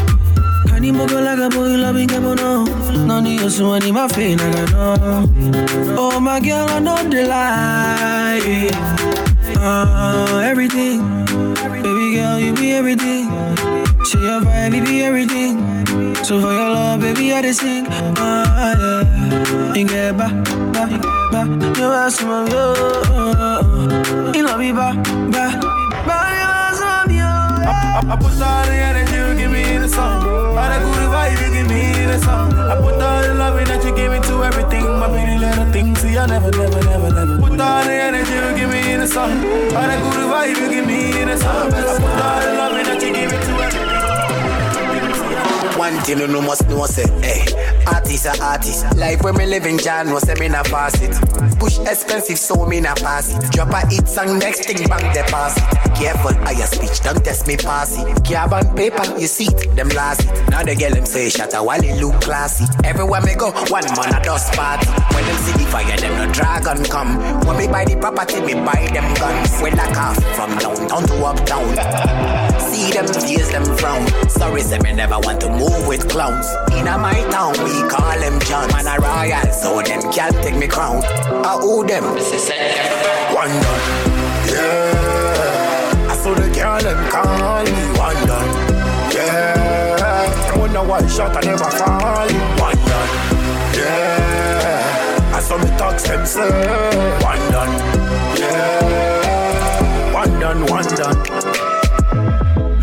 Kani mogo laga boy, loving ke bono. No ni yo suani ma fe na ga no. Oh my girl, I know the lie. Uh, everything, baby girl, you be everything. Say your vibe, you be everything. So for your love, baby, I just sing. Ah, yeah. Inge ba, ba, ba. You ask me, yo. You love me, ba, ba. Ba, you ask me, yo. I, I put all the energy you give me in the song. All the good vibe you give me in the song. I put all the loving that you give me to everything. My pretty little thing, see I never, never, never, never. Put all the energy you give me in the sun. All the good vibe you give me in the sun. I put all the love that you give it to everybody. One thing you know must know say, hey, artist are artist. Life when me living John no say me na pass it. Push expensive so me na pass it. Drop a hit song next thing bank deposit. Careful how your speech don't test me pass it. Carbon paper you see it, them last it. Now they get them say shut a while it look classy. Everywhere me go, one man a dust party. When them see the fire, them no dragon come. When me buy the property, me buy them guns. When I off from downtown to uptown. (laughs) Sorry, me never want to move with clowns. In a my town, we call them John. Man a royal, so them can't take me crown. I owe them. One done, yeah. I saw the girl them call me one done, yeah. I wonder why shot I never fall. One done, yeah. I saw me talks them say one done, yeah. One done, one done.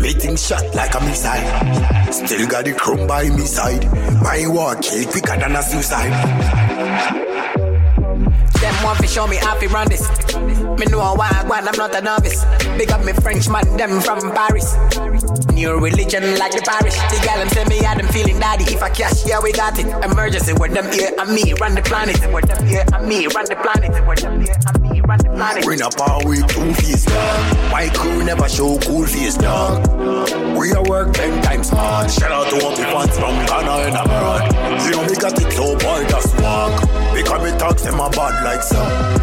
Meeting shot like a missile. Still got the chrome by me side. My war kill quicker than a suicide. Them want to show me how to run this. Me know why I want, I'm not a novice. Big up me Frenchman, them from Paris. New religion like the parish. The gal them say me had them feeling daddy. If I cash, yeah we got it. Emergency with them here and me run the planet. With them here and me run the planet. With them here and me run the planet. Bring up our week two face dog. My crew never show cool face dog. We a work ten times hard. Shout out to all the fans from Ghana and abroad. You know me got it so boy just walk. Because me talk them a bad like so.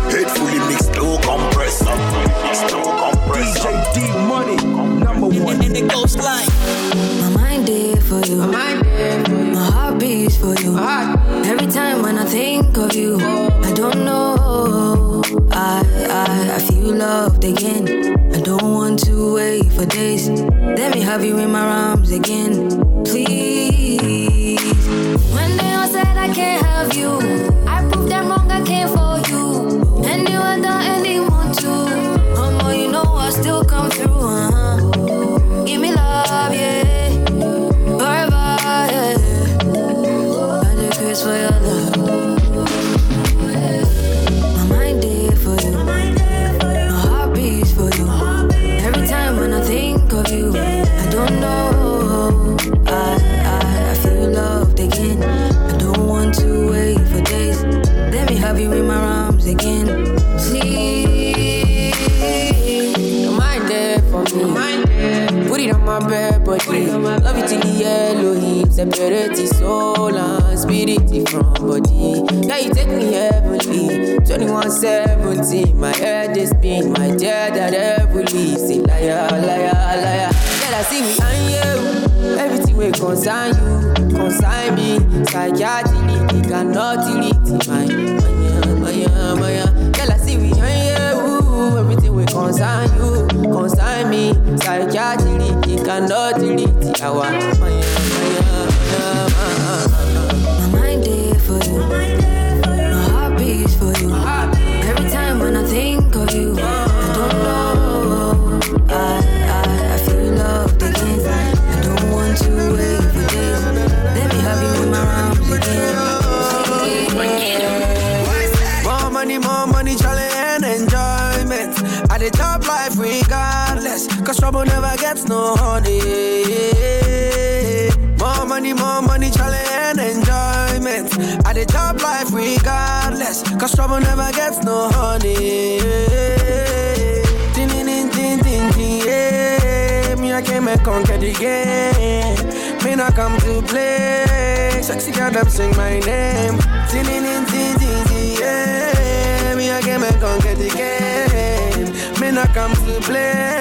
hatefully fully mixed low compressor. Mixed low compressor. DJ D Money, number one. And it goes like My mind there for you. My mind there for you. For you. Every time when I think of you, I don't know. I I I feel loved again. I don't want to wait for days. Let me have you in my arms again, please. When they all said I can't have you, I proved them wrong. I came for you, were the anyone too. Mama, you know I still come through. Uh-huh. Give me love, yeah. Body. Love it till the Elohim. Separate the soul and spirit from body. Yeah, you take me heavenly. 2117, my head is spin, my dead that heavily. Say liar, liar, liar. Girl, I see me and you. Everything will concern you, concern me. Psychiatry, they cannot delete my, me. Psychiatry, they cannot delete our, my, my, my, My mind there for you. My heart beats for you. Every time when I think of you, I don't know. I, I, I feel loved again. I don't want to wait for days. Let me have you in my arms again. More money, more money, challenge and enjoyment. I the top life regardless, cause trouble never gets no honey. More money, more money, challenge and enjoyment. I the top life regardless, cause trouble never gets no honey. Tin, tin, tin, tin, tin, tin, yeah. Me, I came and conquered the game. Me not come to play. Sexy girl, them sing my name. Tin, tin, tin, tin, tin, tin, yeah. Me, I came and conquered the game. Me not come to play.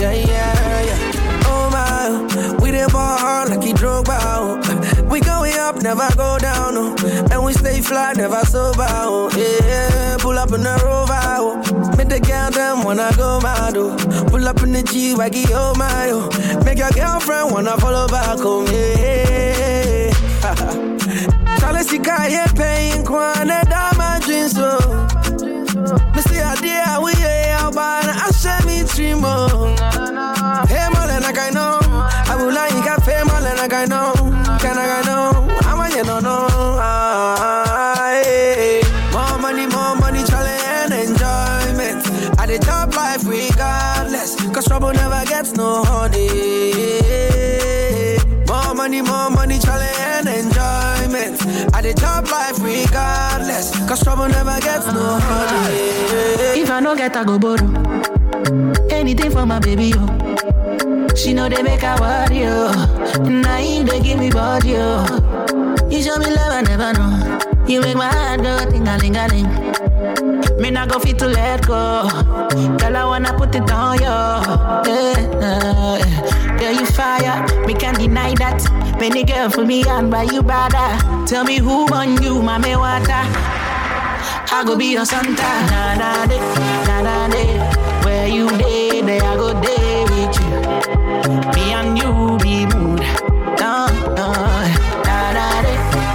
Yeah, yeah, yeah. Oh my, we the ball hard like he drove out. We going up, never go down. Oh. And we stay fly, never sober. Oh. Yeah, pull up in the rover. Oh. Make the girl them wanna go mad. Oh. Pull up in the G Waggy, oh my. Oh. Make your girlfriend wanna follow back home. Yeah. Charlie Sikaye paying kwana dama dreams. Oh. Mr. Adia, we are bana ashe mi trimo. Hey, mole na kai no. I will like you pay mole na kai no. Can I know? Cause trouble never gets no honey. If I no get, I go borrow. Anything for my baby, yo. She know they make her worry, yo. Now you they give me body, yo. You show me love, I never know. You make my heart go ting a ling a ling. Me not go fit to let go. Girl, I wanna put it on you. Yeah. Girl, you fire. Me can't deny that. Many girl for me and by you brother. Tell me who on you, mommy water. I go be your Santa. Na na de, na na de. Where you day, there I go day with you. Me and you be mood. No. Na na de,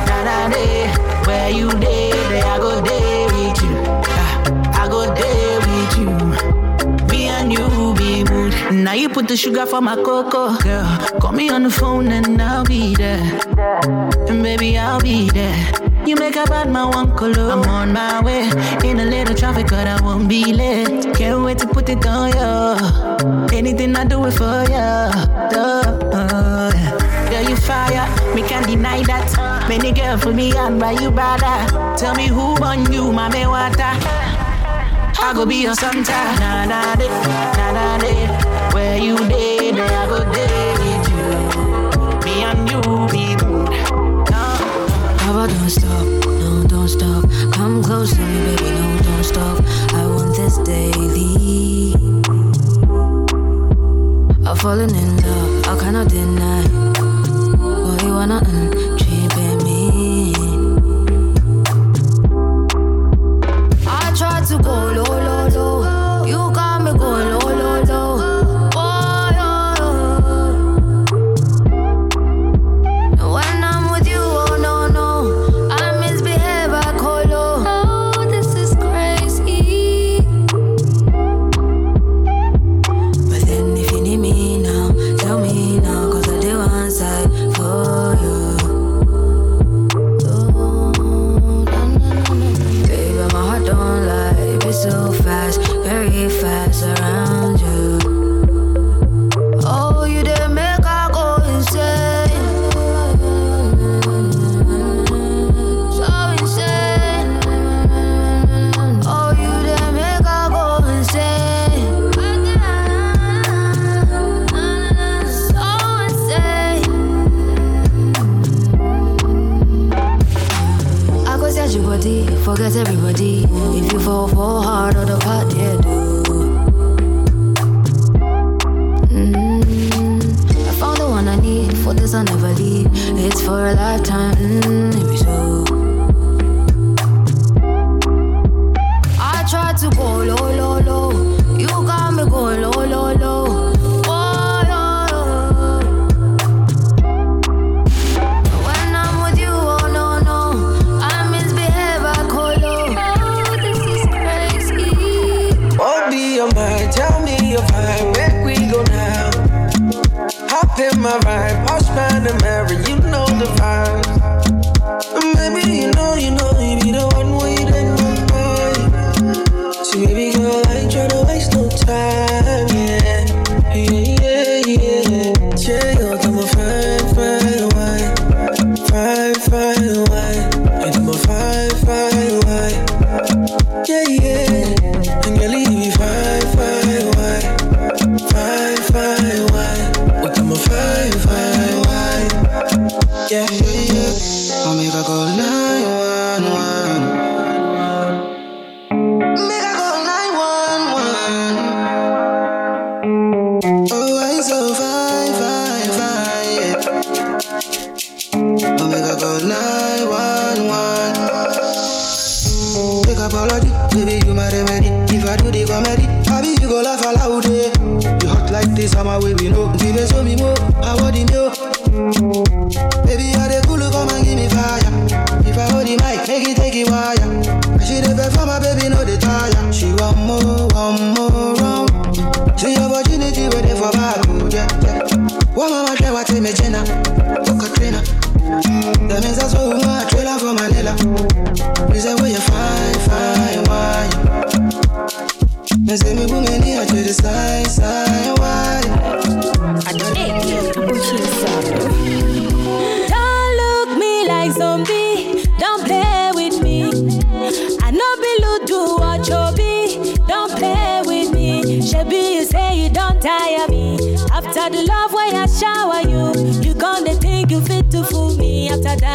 na na de. Where you day, there I go day with you. Ah, I go day with you. Me and you be mood. Now you put the sugar for my cocoa, girl. Call me on the phone and I'll be there. And baby, I'll be there. You make a bad man one color. I'm on my way. In a little traffic, but I won't be late. Can't wait to put it on you. Anything I do it for you. Uh, girl, you fire. Me can't deny that. Many girl for me and by you brother. Tell me who on you, mommy water. I go be your Santa. Na na de, na na de. Where you day, there I go day Close to me, baby, no, don't stop. I want this daily. I've fallen in love, I cannot deny. Boy, you wanna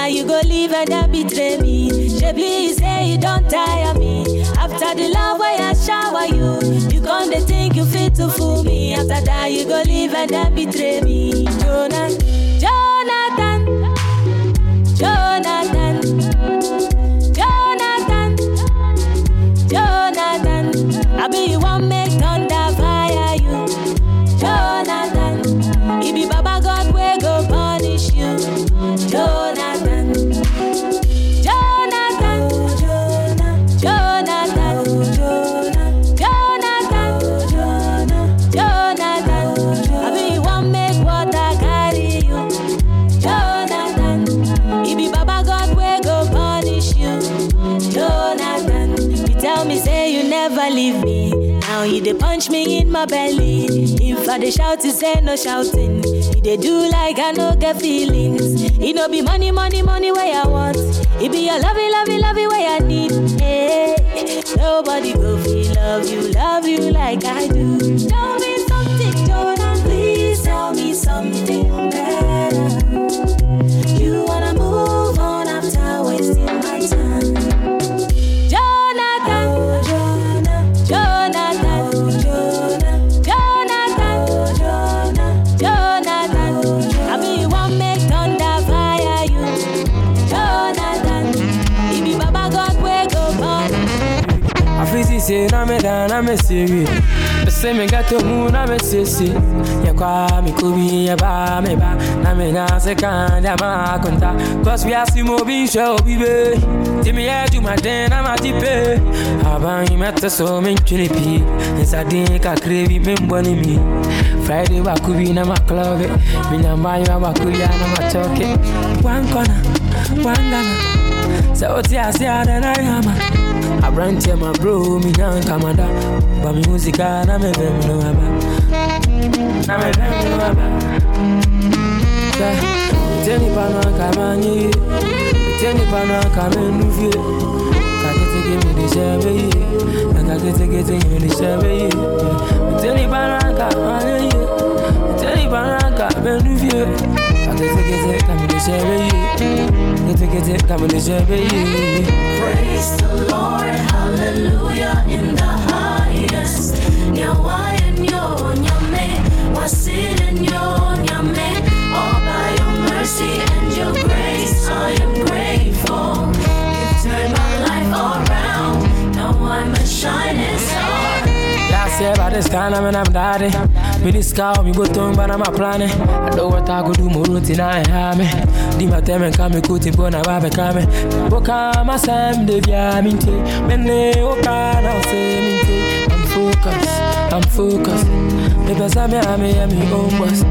you go leave and then betray me. She please say you don't tire me. After the love where I shower you, you gonna think you fit to fool me. After that, you go leave and then betray me. Jonathan, Jonathan, Jonathan, Jonathan, Jonathan. I be you my belly. If I dey shout, you say no shouting. You dey do like I no get feelings. It no be money, money, money where I want. It be a lovey, lovey, lovey where I need. Hey, nobody go feel love you, love you like I do. Tell me something, Jonah. Please tell me something Say na me down, na me serious. But say me got to move, na me say say. Ya kwa mi kubi ya ba me ba, na me na se kan ya ma konta. Cause we are si mo bi show bi be. Ti me ya ju ma den na ma ti pe. Aban yi meta so me chuni pi. Nsa din ka krevi me mboni mi. Friday wa kubi na ma club. Mi na ma yo wa kubi na ma choke. One corner, one Ghana. So what's ya say that I am? I brand here my bro, me young kamada. But me music na me vem no aba. Na me vem no aba. Sa, teni pano kamani, teni pano kamenuvie. Kakete ke me de shebe ye, kakete ke te me de shebe ye. Teni pano kamani, teni pano kamenuvie. Kakete ke te kakete ke te kame de shebe ye. Praise the Lord, hallelujah in the highest. Nyawayanyo, nyame, wasiranyo, nyame. All by your mercy and your grace, I am Year by this time I'm in I'm daddy. Me this cow, me bottom, but I'm a planning. Eh. I know what I could do more routine I have eh. me. Di ma teme kame kuti bona babe kame. Boka ma sam de via minte. Mene oka oh, na se minte. I'm focused, I'm focused. Me pesa me ame ya me own boss.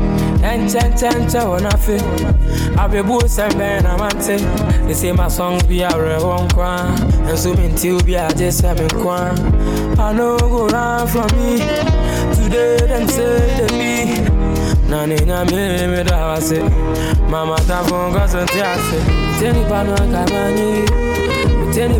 And chen chen chen when I feel. I be boss and ben I'm ante. They say my songs be a one kwan. And so me till be a just having kwan. I know go run from me. Today them say they be. Na me me da wase. Mama ta fon ga so ti ase. Teni pano akamani. Teni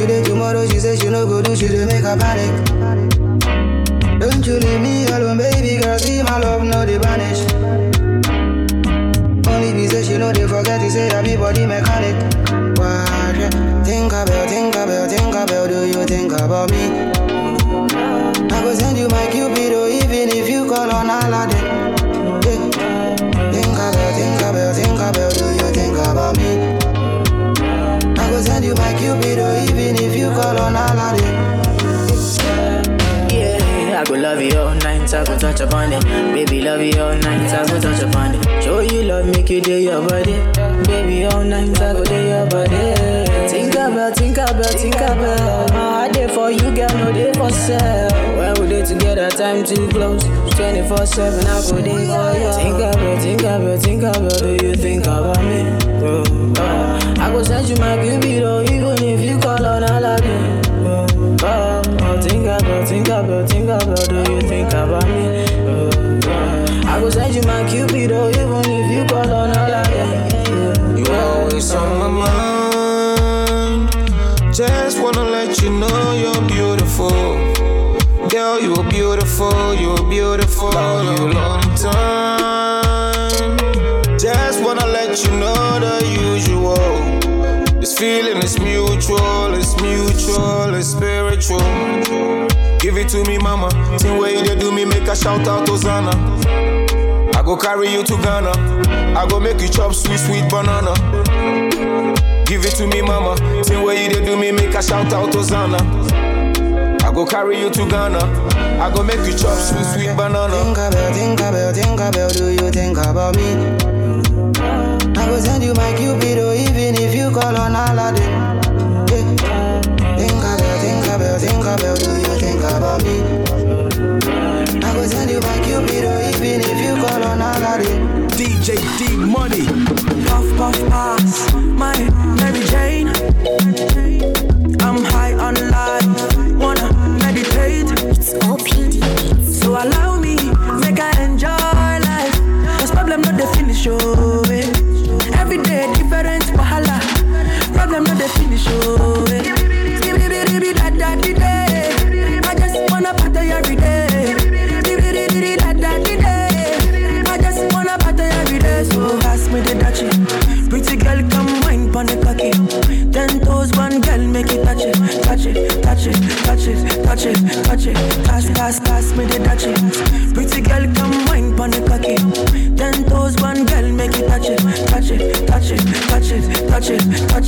today, tomorrow, she say she no go do, she dey make her panic. Don't you leave me alone, baby girl, see my love, no they vanish. Only be say she no they forget to say I be body mechanic. Yeah. Think about, think about, think about, do you think about me? I go send you my cupido, oh, even if you call on touch upon it. Baby, love you all night, I go touch upon it. Show you love, make you do your body. Baby, all night, I go do your body. Think about, think about, think about. My heart there for you, girl, no day for sale. When we day together, time too close. 24 7, I go there for you. Think about, think about, think about, do you think about me? Oh, oh. I go send you my cupido, even if you call on Aladdin. Oh, oh, oh. Think about, think about, think about, do you think about me? I send you my cupido, even if you call on Aladdin. You always on my mind. Just wanna let you know you're beautiful. Girl, you are beautiful, you are beautiful. You a long time. Just wanna let you know the usual. This feeling is mutual, it's mutual, it's spiritual. Give it to me, mama. Same way you do me, make a shout out to Zana. I go carry you to Ghana. I go make you chop sweet, sweet banana. Give it to me, mama. Same way you dey do me, make a shout out to Zana. I go carry you to Ghana. I go make you chop sweet, sweet banana. Think about, think about, think about, do you think about me? Aladdin. DJ D Money. Puff, puff, pass. My Mary Jane.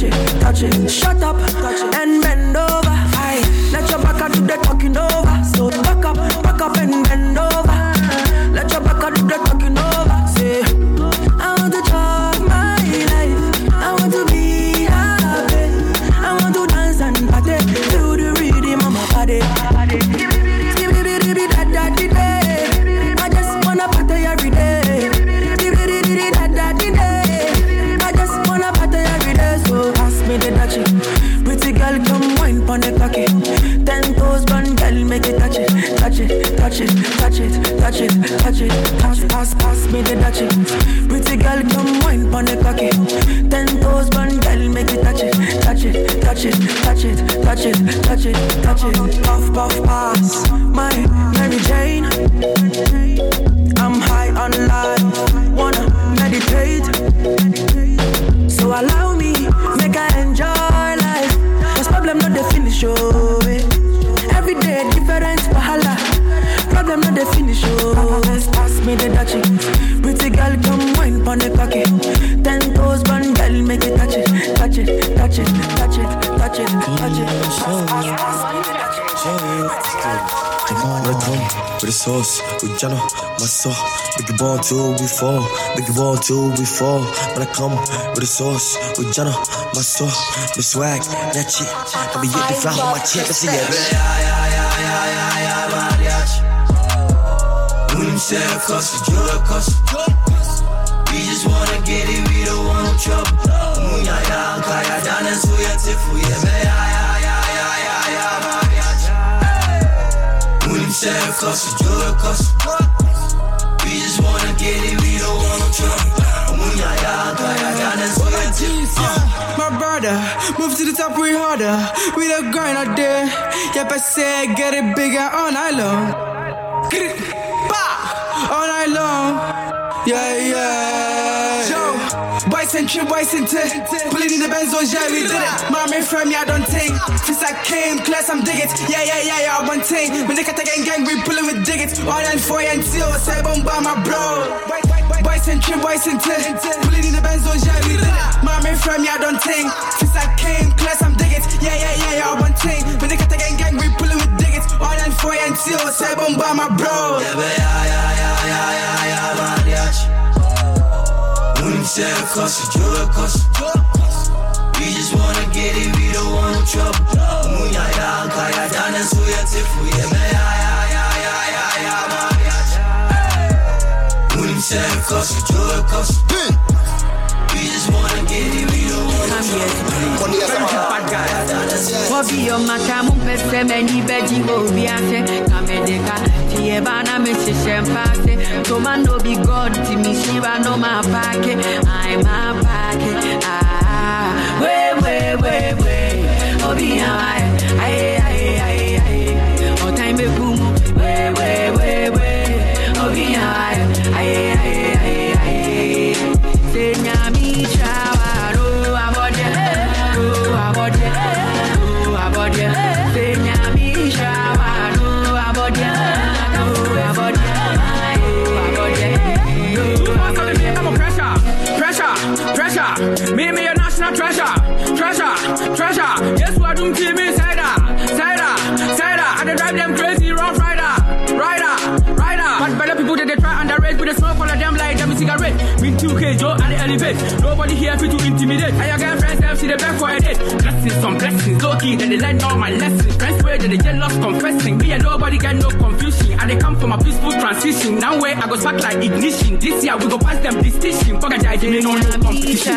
It, touch it, touch it. Shut up and bend sauce, with Jana, my soul. Make it ball till we fall, make it ball till we fall. When I come with the sauce, with Jana, my soul. The swag, that shit. Let me get the flower on my check, I see it. Ulimsera kosa, jura kosa We just wanna get it, we don't want no trouble Munya ya kaya dana suya tifu ya me Ulimsera kosa, jura kosa We just wanna get it, we don't want no trouble kaya dana suya tifu My brother, move to the top, we harder. We the grind out there. Yep, I said get it bigger all night long. Get it, bah, all night long. Yeah, yeah. Boys and tip. Pulling in the Benz, oh yeah, we did it. Mommy from I don't think. Since I came, class, I'm dig it. Yeah, yeah, yeah, yeah, one thing. When they got the gang, gang, we pulling with dig it. All and four and say bomb by my bro. Boys and trip, boys and tip. Pulling in the Benz, oh yeah, we did it. Mommy from I don't think. Since I came, class, I'm dig it. Yeah, yeah, yeah, yeah, one thing. When they got the gang, gang, we pulling with dig it. All and four and say bomb by my bro. Yeah, yeah, yeah, yeah, yeah, yeah, yeah, me say I you, I cost We just wanna get it, we don't want no trouble. Munyaya, kaya, dana, suya, tifu, ya, ya, ya, ya, ya, ya. When you, just wanna get it, we don't wanna Obi yo maka mu pese meni beji obi ase Kamedeka tiye bana me shishe mpase Toma no be God ti mi shiba no ma pake I'm a pake Ah, we Obi ya aye Nobody here fit to intimidate. And your girlfriends, them see the back for a date. Blessings, some blessings, low key, then they learn all my lessons. Friends where they get lost confessing. Me and nobody get no confusion. And they come from a peaceful transition. Now where I go back like ignition. This year we go pass them distinction. Fuck a judge, me no competition.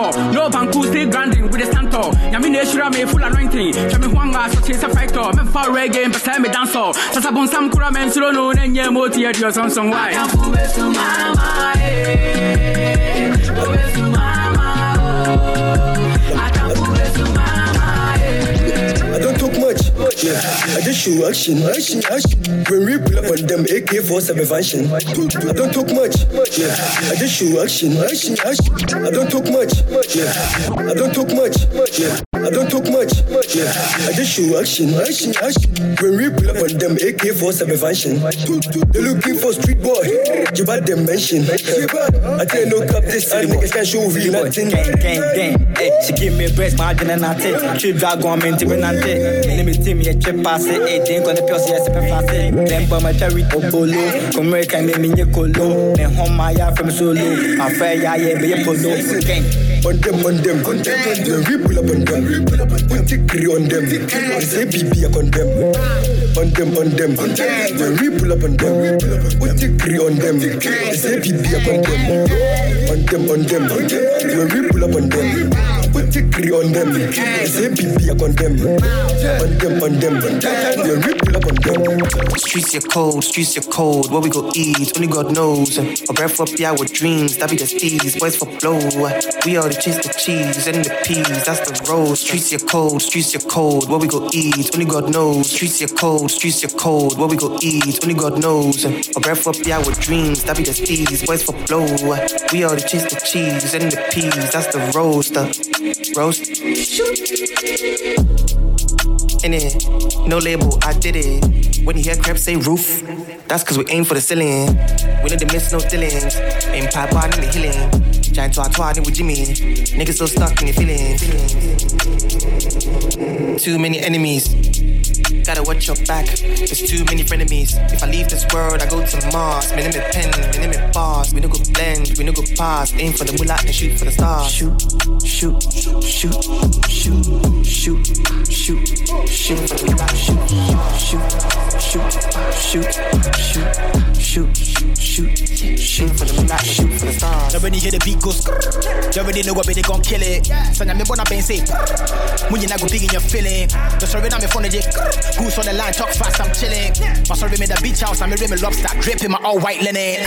Downfall. No banku still grinding with the stand tall. Yami ne me full anointing. Me huanga so chase a fighter. Me fall reggae and beside me dance all. Sasa bon sam kura men suro no nenye moti at your song why. Yeah, I just show action, action, action. When we pull up on them AK-47 function. I don't talk much. Yeah, I just show action, action, action. I don't talk much. Yeah, I don't talk much. Yeah, I don't talk much. Yeah, I just show action, action, action. When we pull up on them AK-47 function. They looking for street boy. Jabba them mention. I tell you no cap this and niggas can show real nothing. Gang, gang, gang. Hey, she give me a breast, margin and I take. Trip drag on me, timid and take. Let me see me a chip pass it. Hey, drink on the pills, yes, if I fast it. Then by my cherry oh, oh, obolo. Come here, can make me a colo. Then home my ya from solo. My fair ya, yeah, be a polo. Gang. On them, on them, on them. When we pull up on them, put tickry on them. Say BB on them. On them, on them, on them. We pull up on them, put tickry on them. Say BB on them. On them, on them, on them. We pull up on them, put tickry on them. Say BB on them. On them, on them, on them. When we up on them. Streets are cold, streets are cold. What we go eat, only God knows. A breath up yeah with dreams, that be the steez, boys for blow. We all the chase the cheese and the peas, that's the road. Streets are cold, streets are cold. What we go eat, only God knows. Streets are cold, streets are cold. What we go eat, only God knows. A breath up yeah with dreams, that be the steez, boys for blow. We all the chase the cheese and the peas, that's the roast. Roast. In it, no label, I did it. When you hear crap say roof, that's cause we aim for the ceiling. We know the miss no dealings. Aim pipe on in the healing. Giant to our with Jimmy. Niggas so stuck in the feelings. Too many enemies. Gotta watch your back. There's too many frenemies. If I leave this world, I go to Mars. Me name it pen, me name it bars. We no go blend, we no go pass. Aim for the mullah and shoot for the stars. Shoot, shoot, shoot, shoot, shoot, shoot, shoot, shoot for the mullah. Shoot, shoot, shoot, shoot, shoot, shoot, shoot, shoot shoot, shoot for the mullah. Shoot for the stars. Already hear the beat go already know what way they gon' kill it. Sanya me bona ben say. When you not go big in your feeling. The sorry now me phone the Goose on the line, talk fast, I'm chilling. My sorry me the beach house, I'm a rim lobster, dripping my all white linen.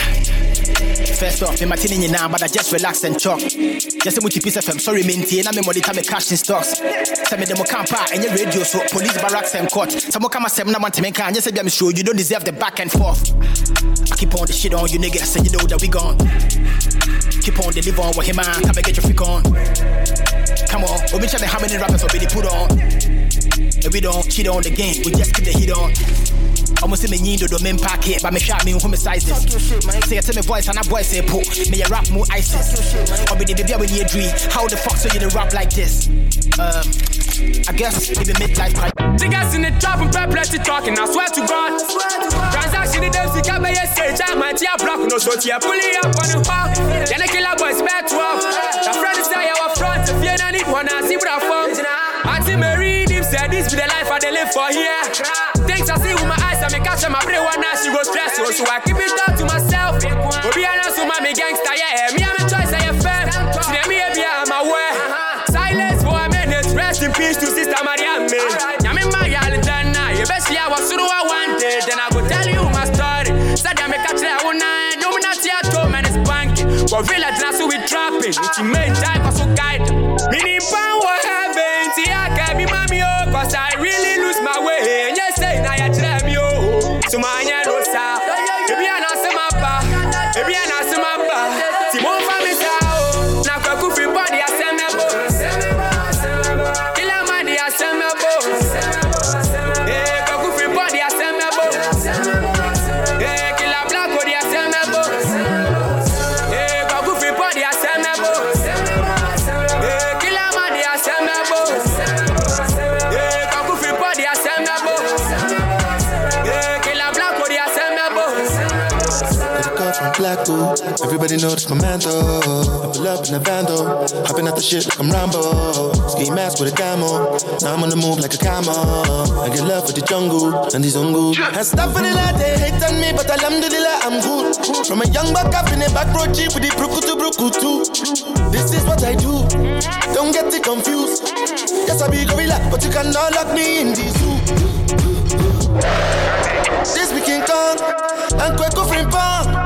First off, in my tin in now, but I just relax and talk. Just a multi piece of sorry, minty, and I'm money time cash in stocks. Send me the campa and your radio, so police barracks and court. Some come seven, I want to make can just say I'm sure you don't deserve the back and forth. I keep on the shit on you niggas, and you know that we gone. Keep on deliver on what him man, come and get your freak on. Come on, we've been trying how many rappers already put on. And we don't cheat on the game, we just keep the heat on. Almost see me yindo do men pack it, but me shot me who me size this. Say it to me voice and a voice say po. Me a rap more ISIS. Or be the baby when you dream. How the fuck so you the rap like this? Um, I guess it be midlife crisis. Niggas in the trap and plenty talking, I swear to God. Transaction in them, see, can be a say, I might have block, no so tia pulling up on the park. Then the killer boys back 12. The friend is say our front, if you don't need one, I see what I found. This be the life I dey live for here. Things I see with my eyes, I make catch my brain one now she go stress. So, so I keep it down to myself. Obi Anna, so my gangster, yeah. Me, I'm a choice, I am fair. See me, baby, I'm aware. Silence for a minute, rest in peace to Sister Mariam. Yami Mayalidana, you best see I was through I wanted. Then I go tell you my story. Said I make a try one night, no, not yet, two minutes banking. But village now, so we trapping. Which made time for so guide. Meaning power heaven, see I can be mommy, oh. Man though. I pull up in the van though. Hopping out the shit like I'm Rambo. Ski mask with a camo. Now I'm on the move like a camo. I get love for the jungle and the zungu. And stuff in the lad, they hate on me, but alhamdulillah, I'm good. From a young buck up in a back road jeep with the brukutu brukutu. This is what I do. Don't get it confused. Yes, I be gorilla, but you cannot lock me in the zoo. This King Kong and Kweku Frimpong.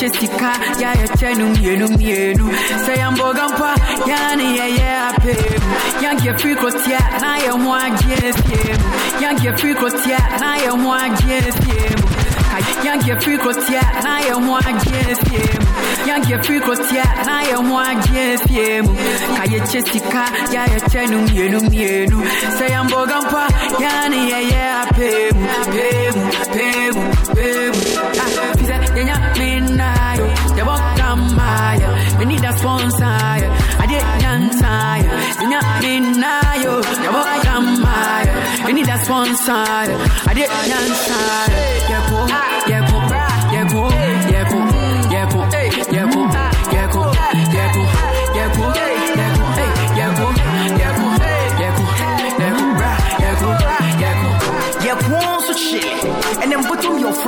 Yɛkyɛ sika yɛayɛkyɛ no mmienu mmienu sɛ yɛmbɔga mpa yɛa ne yɛyɛ apɛ mu yɛndeɛ firi kɔsia na yɛ ho agye fie mu kɔsia na yɛ ho agye fie mu Ka- yɛndeɛ firi kɔsia na ho agye fie mu yɛndeɛ firi kɔsia na yɛ ho agye fie mu ka yɛkyɛ sika yɛayɛkyɛ no mmienu mmienu sɛ yɛmbɔga mpa yɛa ne yɛyɛ apɛ mu pɛ mu pɛ mu pɛ mu Ah, yɛnya menayo yɛbɔ kamaya meni da sponsaya adeɛ nyansaya yɛnya menayo yɛbɔ kamaya meni da sponsaya adeɛ nyansaya yɛko yɛko yɛko yɛko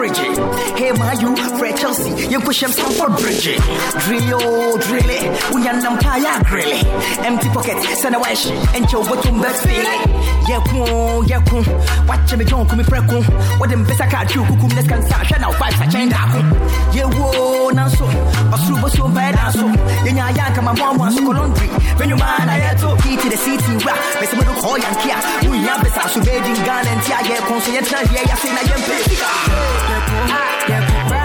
ɔfrigye hey ma you frɛ chelsea? Yɛnkɔhyɛm stamford bridge. Drill, o drille wonya nam paa yɛ agrele empty pocket sɛne woahye ɛnkyɛ wobɔtom bɛsfeele yɛko yɛko wakyɛ me dwɔnko me prɛko wode mpɛsa ka atwew kukum ne skansa hwɛ na wo five sakyɛn daako yɛwo nanso ɔsoro bɔsuo mpaɛ da so. Yɛnya yɛ anka mamoamoa so. Kɔlɔndri bɛnwuma na yɛto kii to the city wura mɛsɛ mɛdo kɔɔ yankea wonya bɛsa so bɛdi ghana nti a yɛko so yɛtena deɛ yɛase na yɛmpɛ sika Yenye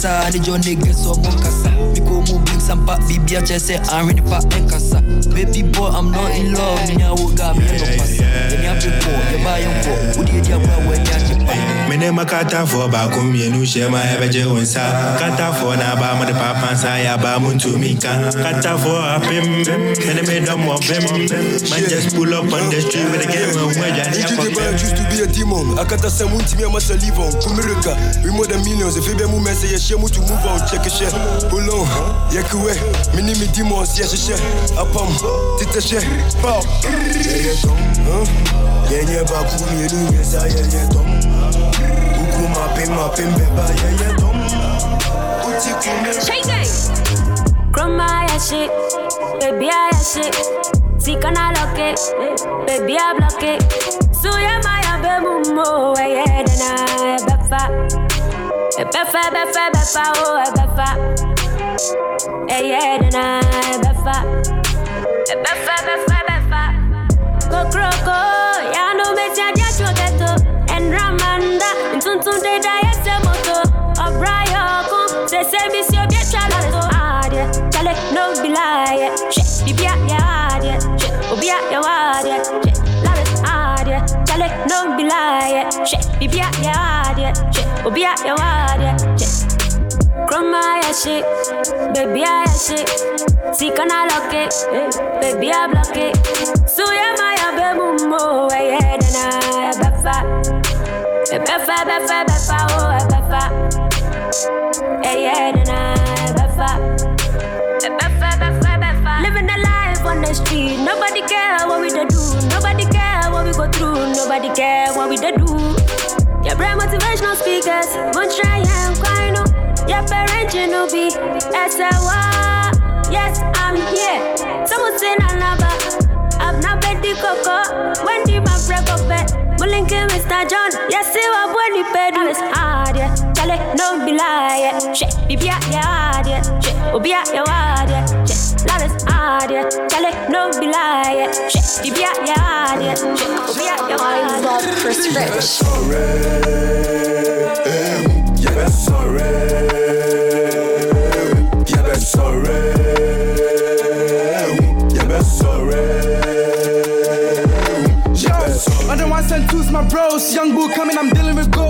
sɛ kasa ne jɔ nigga sɛ ɔmɔ kasa me ko mu blink sampa biribia kyɛ sɛ anhwe nipa ɛnkasa baby boy i'm not in love. Me nya wo ga me ɛnɔ pasa yɛne abrekɔ yɛba yɛnkɔ wode adi aboa w'ani agye pa Mene makatafoɔ baako mmienu hyɛ ma ɛbɛgye wo nsa katafoɔ na aba mode papa nsa yɛ aba mu ntumi ka. Katafoɔ apem mene medɔm ɔbem man just pull up on the street with a game and where you Age the man used to be a demon. Akata say mun timi ama saliva on. Kumirika, we more than millions. If you be mu mess, you share mu to move on. Check a share. Hold on, yekuwe. Mini me demons, yes share. Apam, tita share. Pow. Yeah tom, huh? Yeah yeah ba ku mi ru yes yeah yeah tom. Uku ma pe ma pe beba yeah yeah tom. Uti ya shit, baby ya shit. Si kana lock it, baby block it. Suya maya be mumo, yeah dena eh befa. Eh befa befa oh eh befa. Eh yeah dena eh befa. Befa befa befa. Kokroko, ya no me tia dia chugeto. En Ramanda, ntuntun de da yese moto. Obrayo kun, se se mi si obie chalato. Adie, chale no be lie. Shit, bibia ya adie. Shit, obia ya wadie. Shit, laris adie. Chale no be lie. Shit, bibia ya adie. Shit, obia ya wadie. Shit. Chroma ya shit, baby I ya shit. See can I lock it, baby I block it. So yeah my be mumo, eh yeah I befa, befa befa befa oh eh befa, eh yeah I befa, befa befa befa. Living the life on the street, nobody care what we do, nobody care what we go through, nobody care what we do. Your brand motivational speakers, won't try and no. Your parents, you know, be SLY. Yes, I'm here. Someone say another. I've not bet the coco. When did my break up eh, bet? Mulinkin, Mr. John. Yes, see what when he paid you is hard, yeah. Tell it, no be lie, yeah. Shit, be be out, yeah, yeah. Shit, be out, yeah, hard, yeah. Shit, love is hard, yeah. Tell it, no be lie, yeah. Shit, be be out, yeah, yeah. Shit, be out, yeah, hard, I love Chris Rich. Yeah, that's sorry. My bros. Young boo coming, I'm dealing with yeah.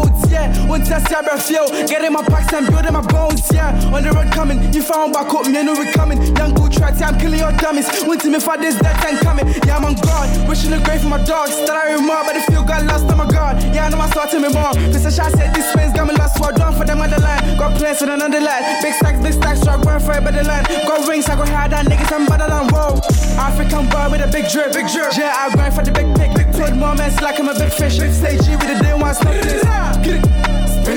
One test, yeah, I feel. Getting my packs and building my bones, yeah. On the road coming, you found back up, me, I know we coming. Young boo tracks, yeah, I'm killing your dummies. Went to me for this, that time coming. Yeah, I'm on guard. Wishing the grave for my dogs. That I remember, but the feel got lost, oh my god. Yeah, I know my sword to me more. This a shot said this space got me lost, what done for them on the line. Got plans for another line. Big stacks, big stacks, so I run for a better line. Got rings, I go hard on niggas, I'm better than whoa. African boy with a big drip, big drip. Yeah, I grind for the big pick, big put moments like I'm a big fish. Big stage G with the day one stop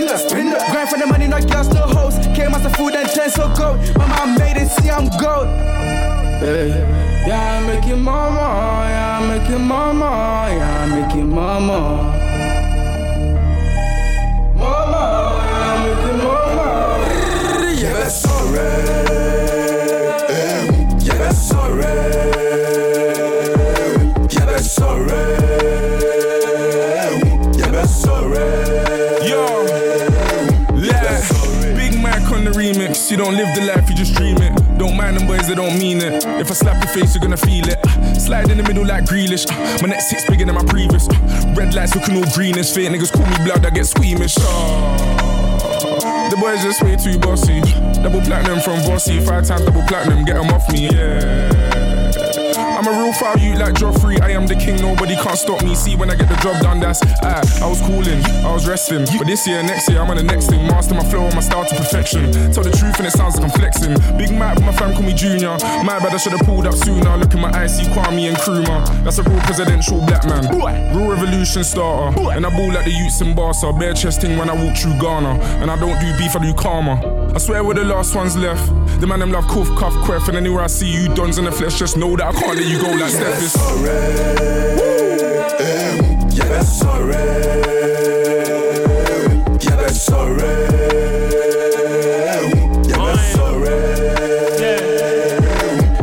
this. Get it. Spin that, spin that. Grind for the money, not girls, no hoes. Came as a food and ten so gold. My mom made it, see I'm gold. Hey. Yeah, I make it mama, yeah, I make it mama, yeah, I make it mama. Mama, yeah, I make it mama. Yeah, that's sorry. Don't live the life, you just dream it. Don't mind them boys, they don't mean it. If I slap your face, you're gonna feel it. Slide in the middle like Grealish. My next six bigger than my previous. Red lights looking all greenish. Fake niggas call me blood, I get squeamish. Oh. The boys just way too bossy. Double platinum from Bossy. Five times double platinum, get 'em off me, yeah. I'm a real foul you like Joffrey. I am the king, nobody can't stop me. See when I get the job done, that's ah. I was cooling, I was resting. But this year, next year, I'm on the next thing. Master my flow and my style to perfection. Tell the truth and it sounds like I'm flexing. Big Mac, my fam call me Junior. My bad, I should have pulled up sooner. Look in my eyes, see Kwame and Nkrumah. That's a real presidential black man. Real revolution starter. And I ball like the youths in Barca. Bare chest thing when I walk through Ghana. And I don't do beef, I do karma. I swear we're the last ones left. The man them love cuff, cuff, queff. And anywhere I see you, dons in the flesh, just know that I can't let you go like Steph is. Um, yeah, that's sorry. Um, yeah, that's sorry. Um, yeah, that's sorry.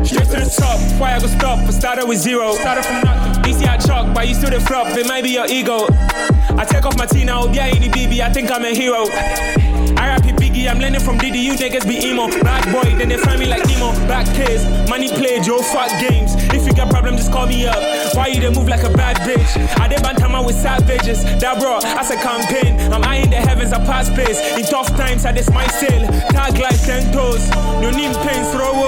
Straight to the top, why I go stop? I started with zero. Started from nothing. DC I chalk, but you still the flop. It might be your ego. I take off my T now, oh, yeah, any BB, I think I'm a hero. I rap it Biggie, I'm learning from Diddy, you niggas be emo. Bad boy, then they find me like Nemo. Back case, money play, Joe, fuck games. Get problem, just call me up. Why you dey move like a bad bitch? I did bantama with savages. That bro, as a campaign. I'm high in the heavens, I pass space. In tough times, I just my sail. Tag like ten toes. No need pain, throw.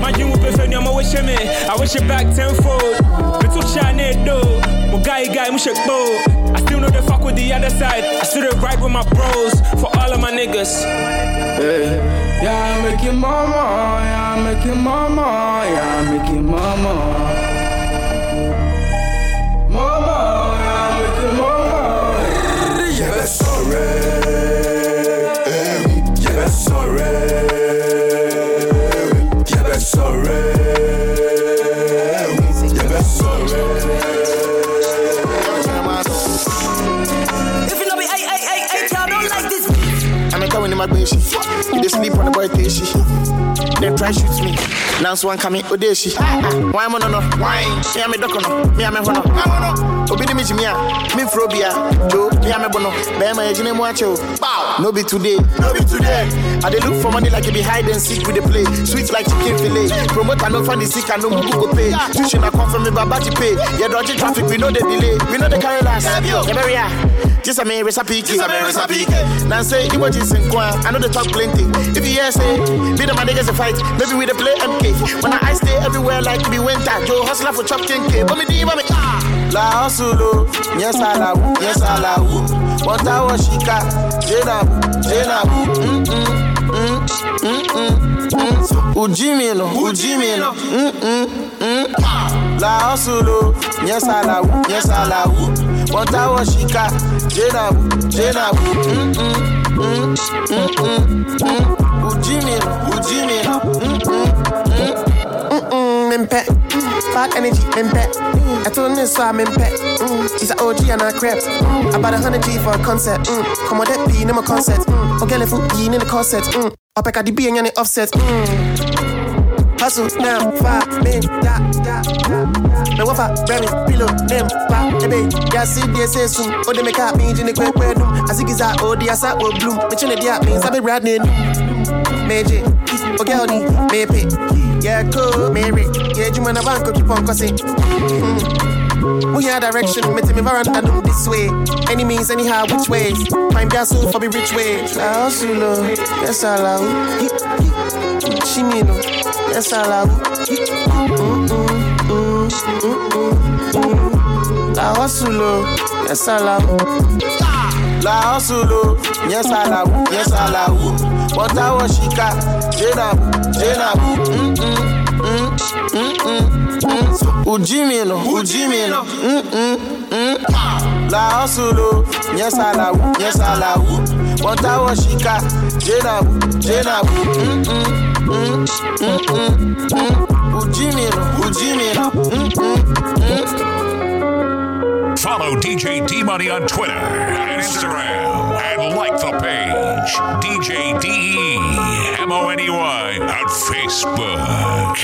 My dream prefer me, I'm wish me. I wish it back tenfold. But to shine it though. My guy, guy, I'm shake I know the fuck with the other side. I still ride with my bros for all of my niggas. Hey, yeah, make it mama, yeah, I make it mama, yeah, make it. Mama, You dey sleep on the boy tashi. Then try shoot me. Now one coming odeshi. Why am I no? Why? Me am a dokono. Me am a hono. Obi di mi jimia. Me ah. frobia. Joe. Me am a bono. Be my ejine mo acho. Bow. No be today. No be today. I dey look for money like it be hide and seek with the play. Sweet like chicken fillet. Promoter no find the sick and no mugu go pay. Tuition I come from me baba pay. Yeah, dodgy traffic we know the delay. We know the carry last. Yeah. Just a me recipe. Just a me recipe. Now say emojis in kwa. I know they talk plenty. If you hear say, be the my niggas a fight. Maybe we dey play MK. When I stay everywhere like it be winter. Joe hustler for chop king K. But me di but me ah. La hustle, yes I la woo, yes I la woo. What I was shika, jena woo, jena woo. Mm mm mm mm mm. Mm mm mm. La hustle, yes I la woo, yes I la woo. What I was shika, woo, jena woo. Mm mm mm mm mm. Ujimi ujimi. Mm mm mm. Mm mempe, bad energy mempe. I told this so I'm mempe. Mm. She's an OG and I crept. About a hundred G for a concert. Mm. Come on, that be in my concert. Mm. Okay, let's in the concert. Mm. At the B and the offset. Mm. Hustle now, five da da. Me wafa, Remy, pillow, them, pa, ebe. Ya see they say soon. Oh, they make up me in the quick bedroom. As it is out, oh, the asa, oh, bloom. Me chine dia, me sabi brad name. Meje, okay, honey, me pay. Yeah, cool, Mary. Yeah, you man a bank, keep on cussing. Mm. We hear direction, me me veranda do this way. Any means, anyhow, which ways? Find soul for be rich way. La hustle, yes I love. She me no, yes I love. La hustle, yes I love. La hustle, yes I love, yes I love. But I was shika, jena, jena, mm mm mm mm mm. Ujimi no, mm mm mm. La hustle, yes I love, yes I love. But I was shika, jena, jena, mm mm mm mm mm. Follow DJ D Money on Twitter and Instagram and like the page DJ D E M O N E Y on Facebook.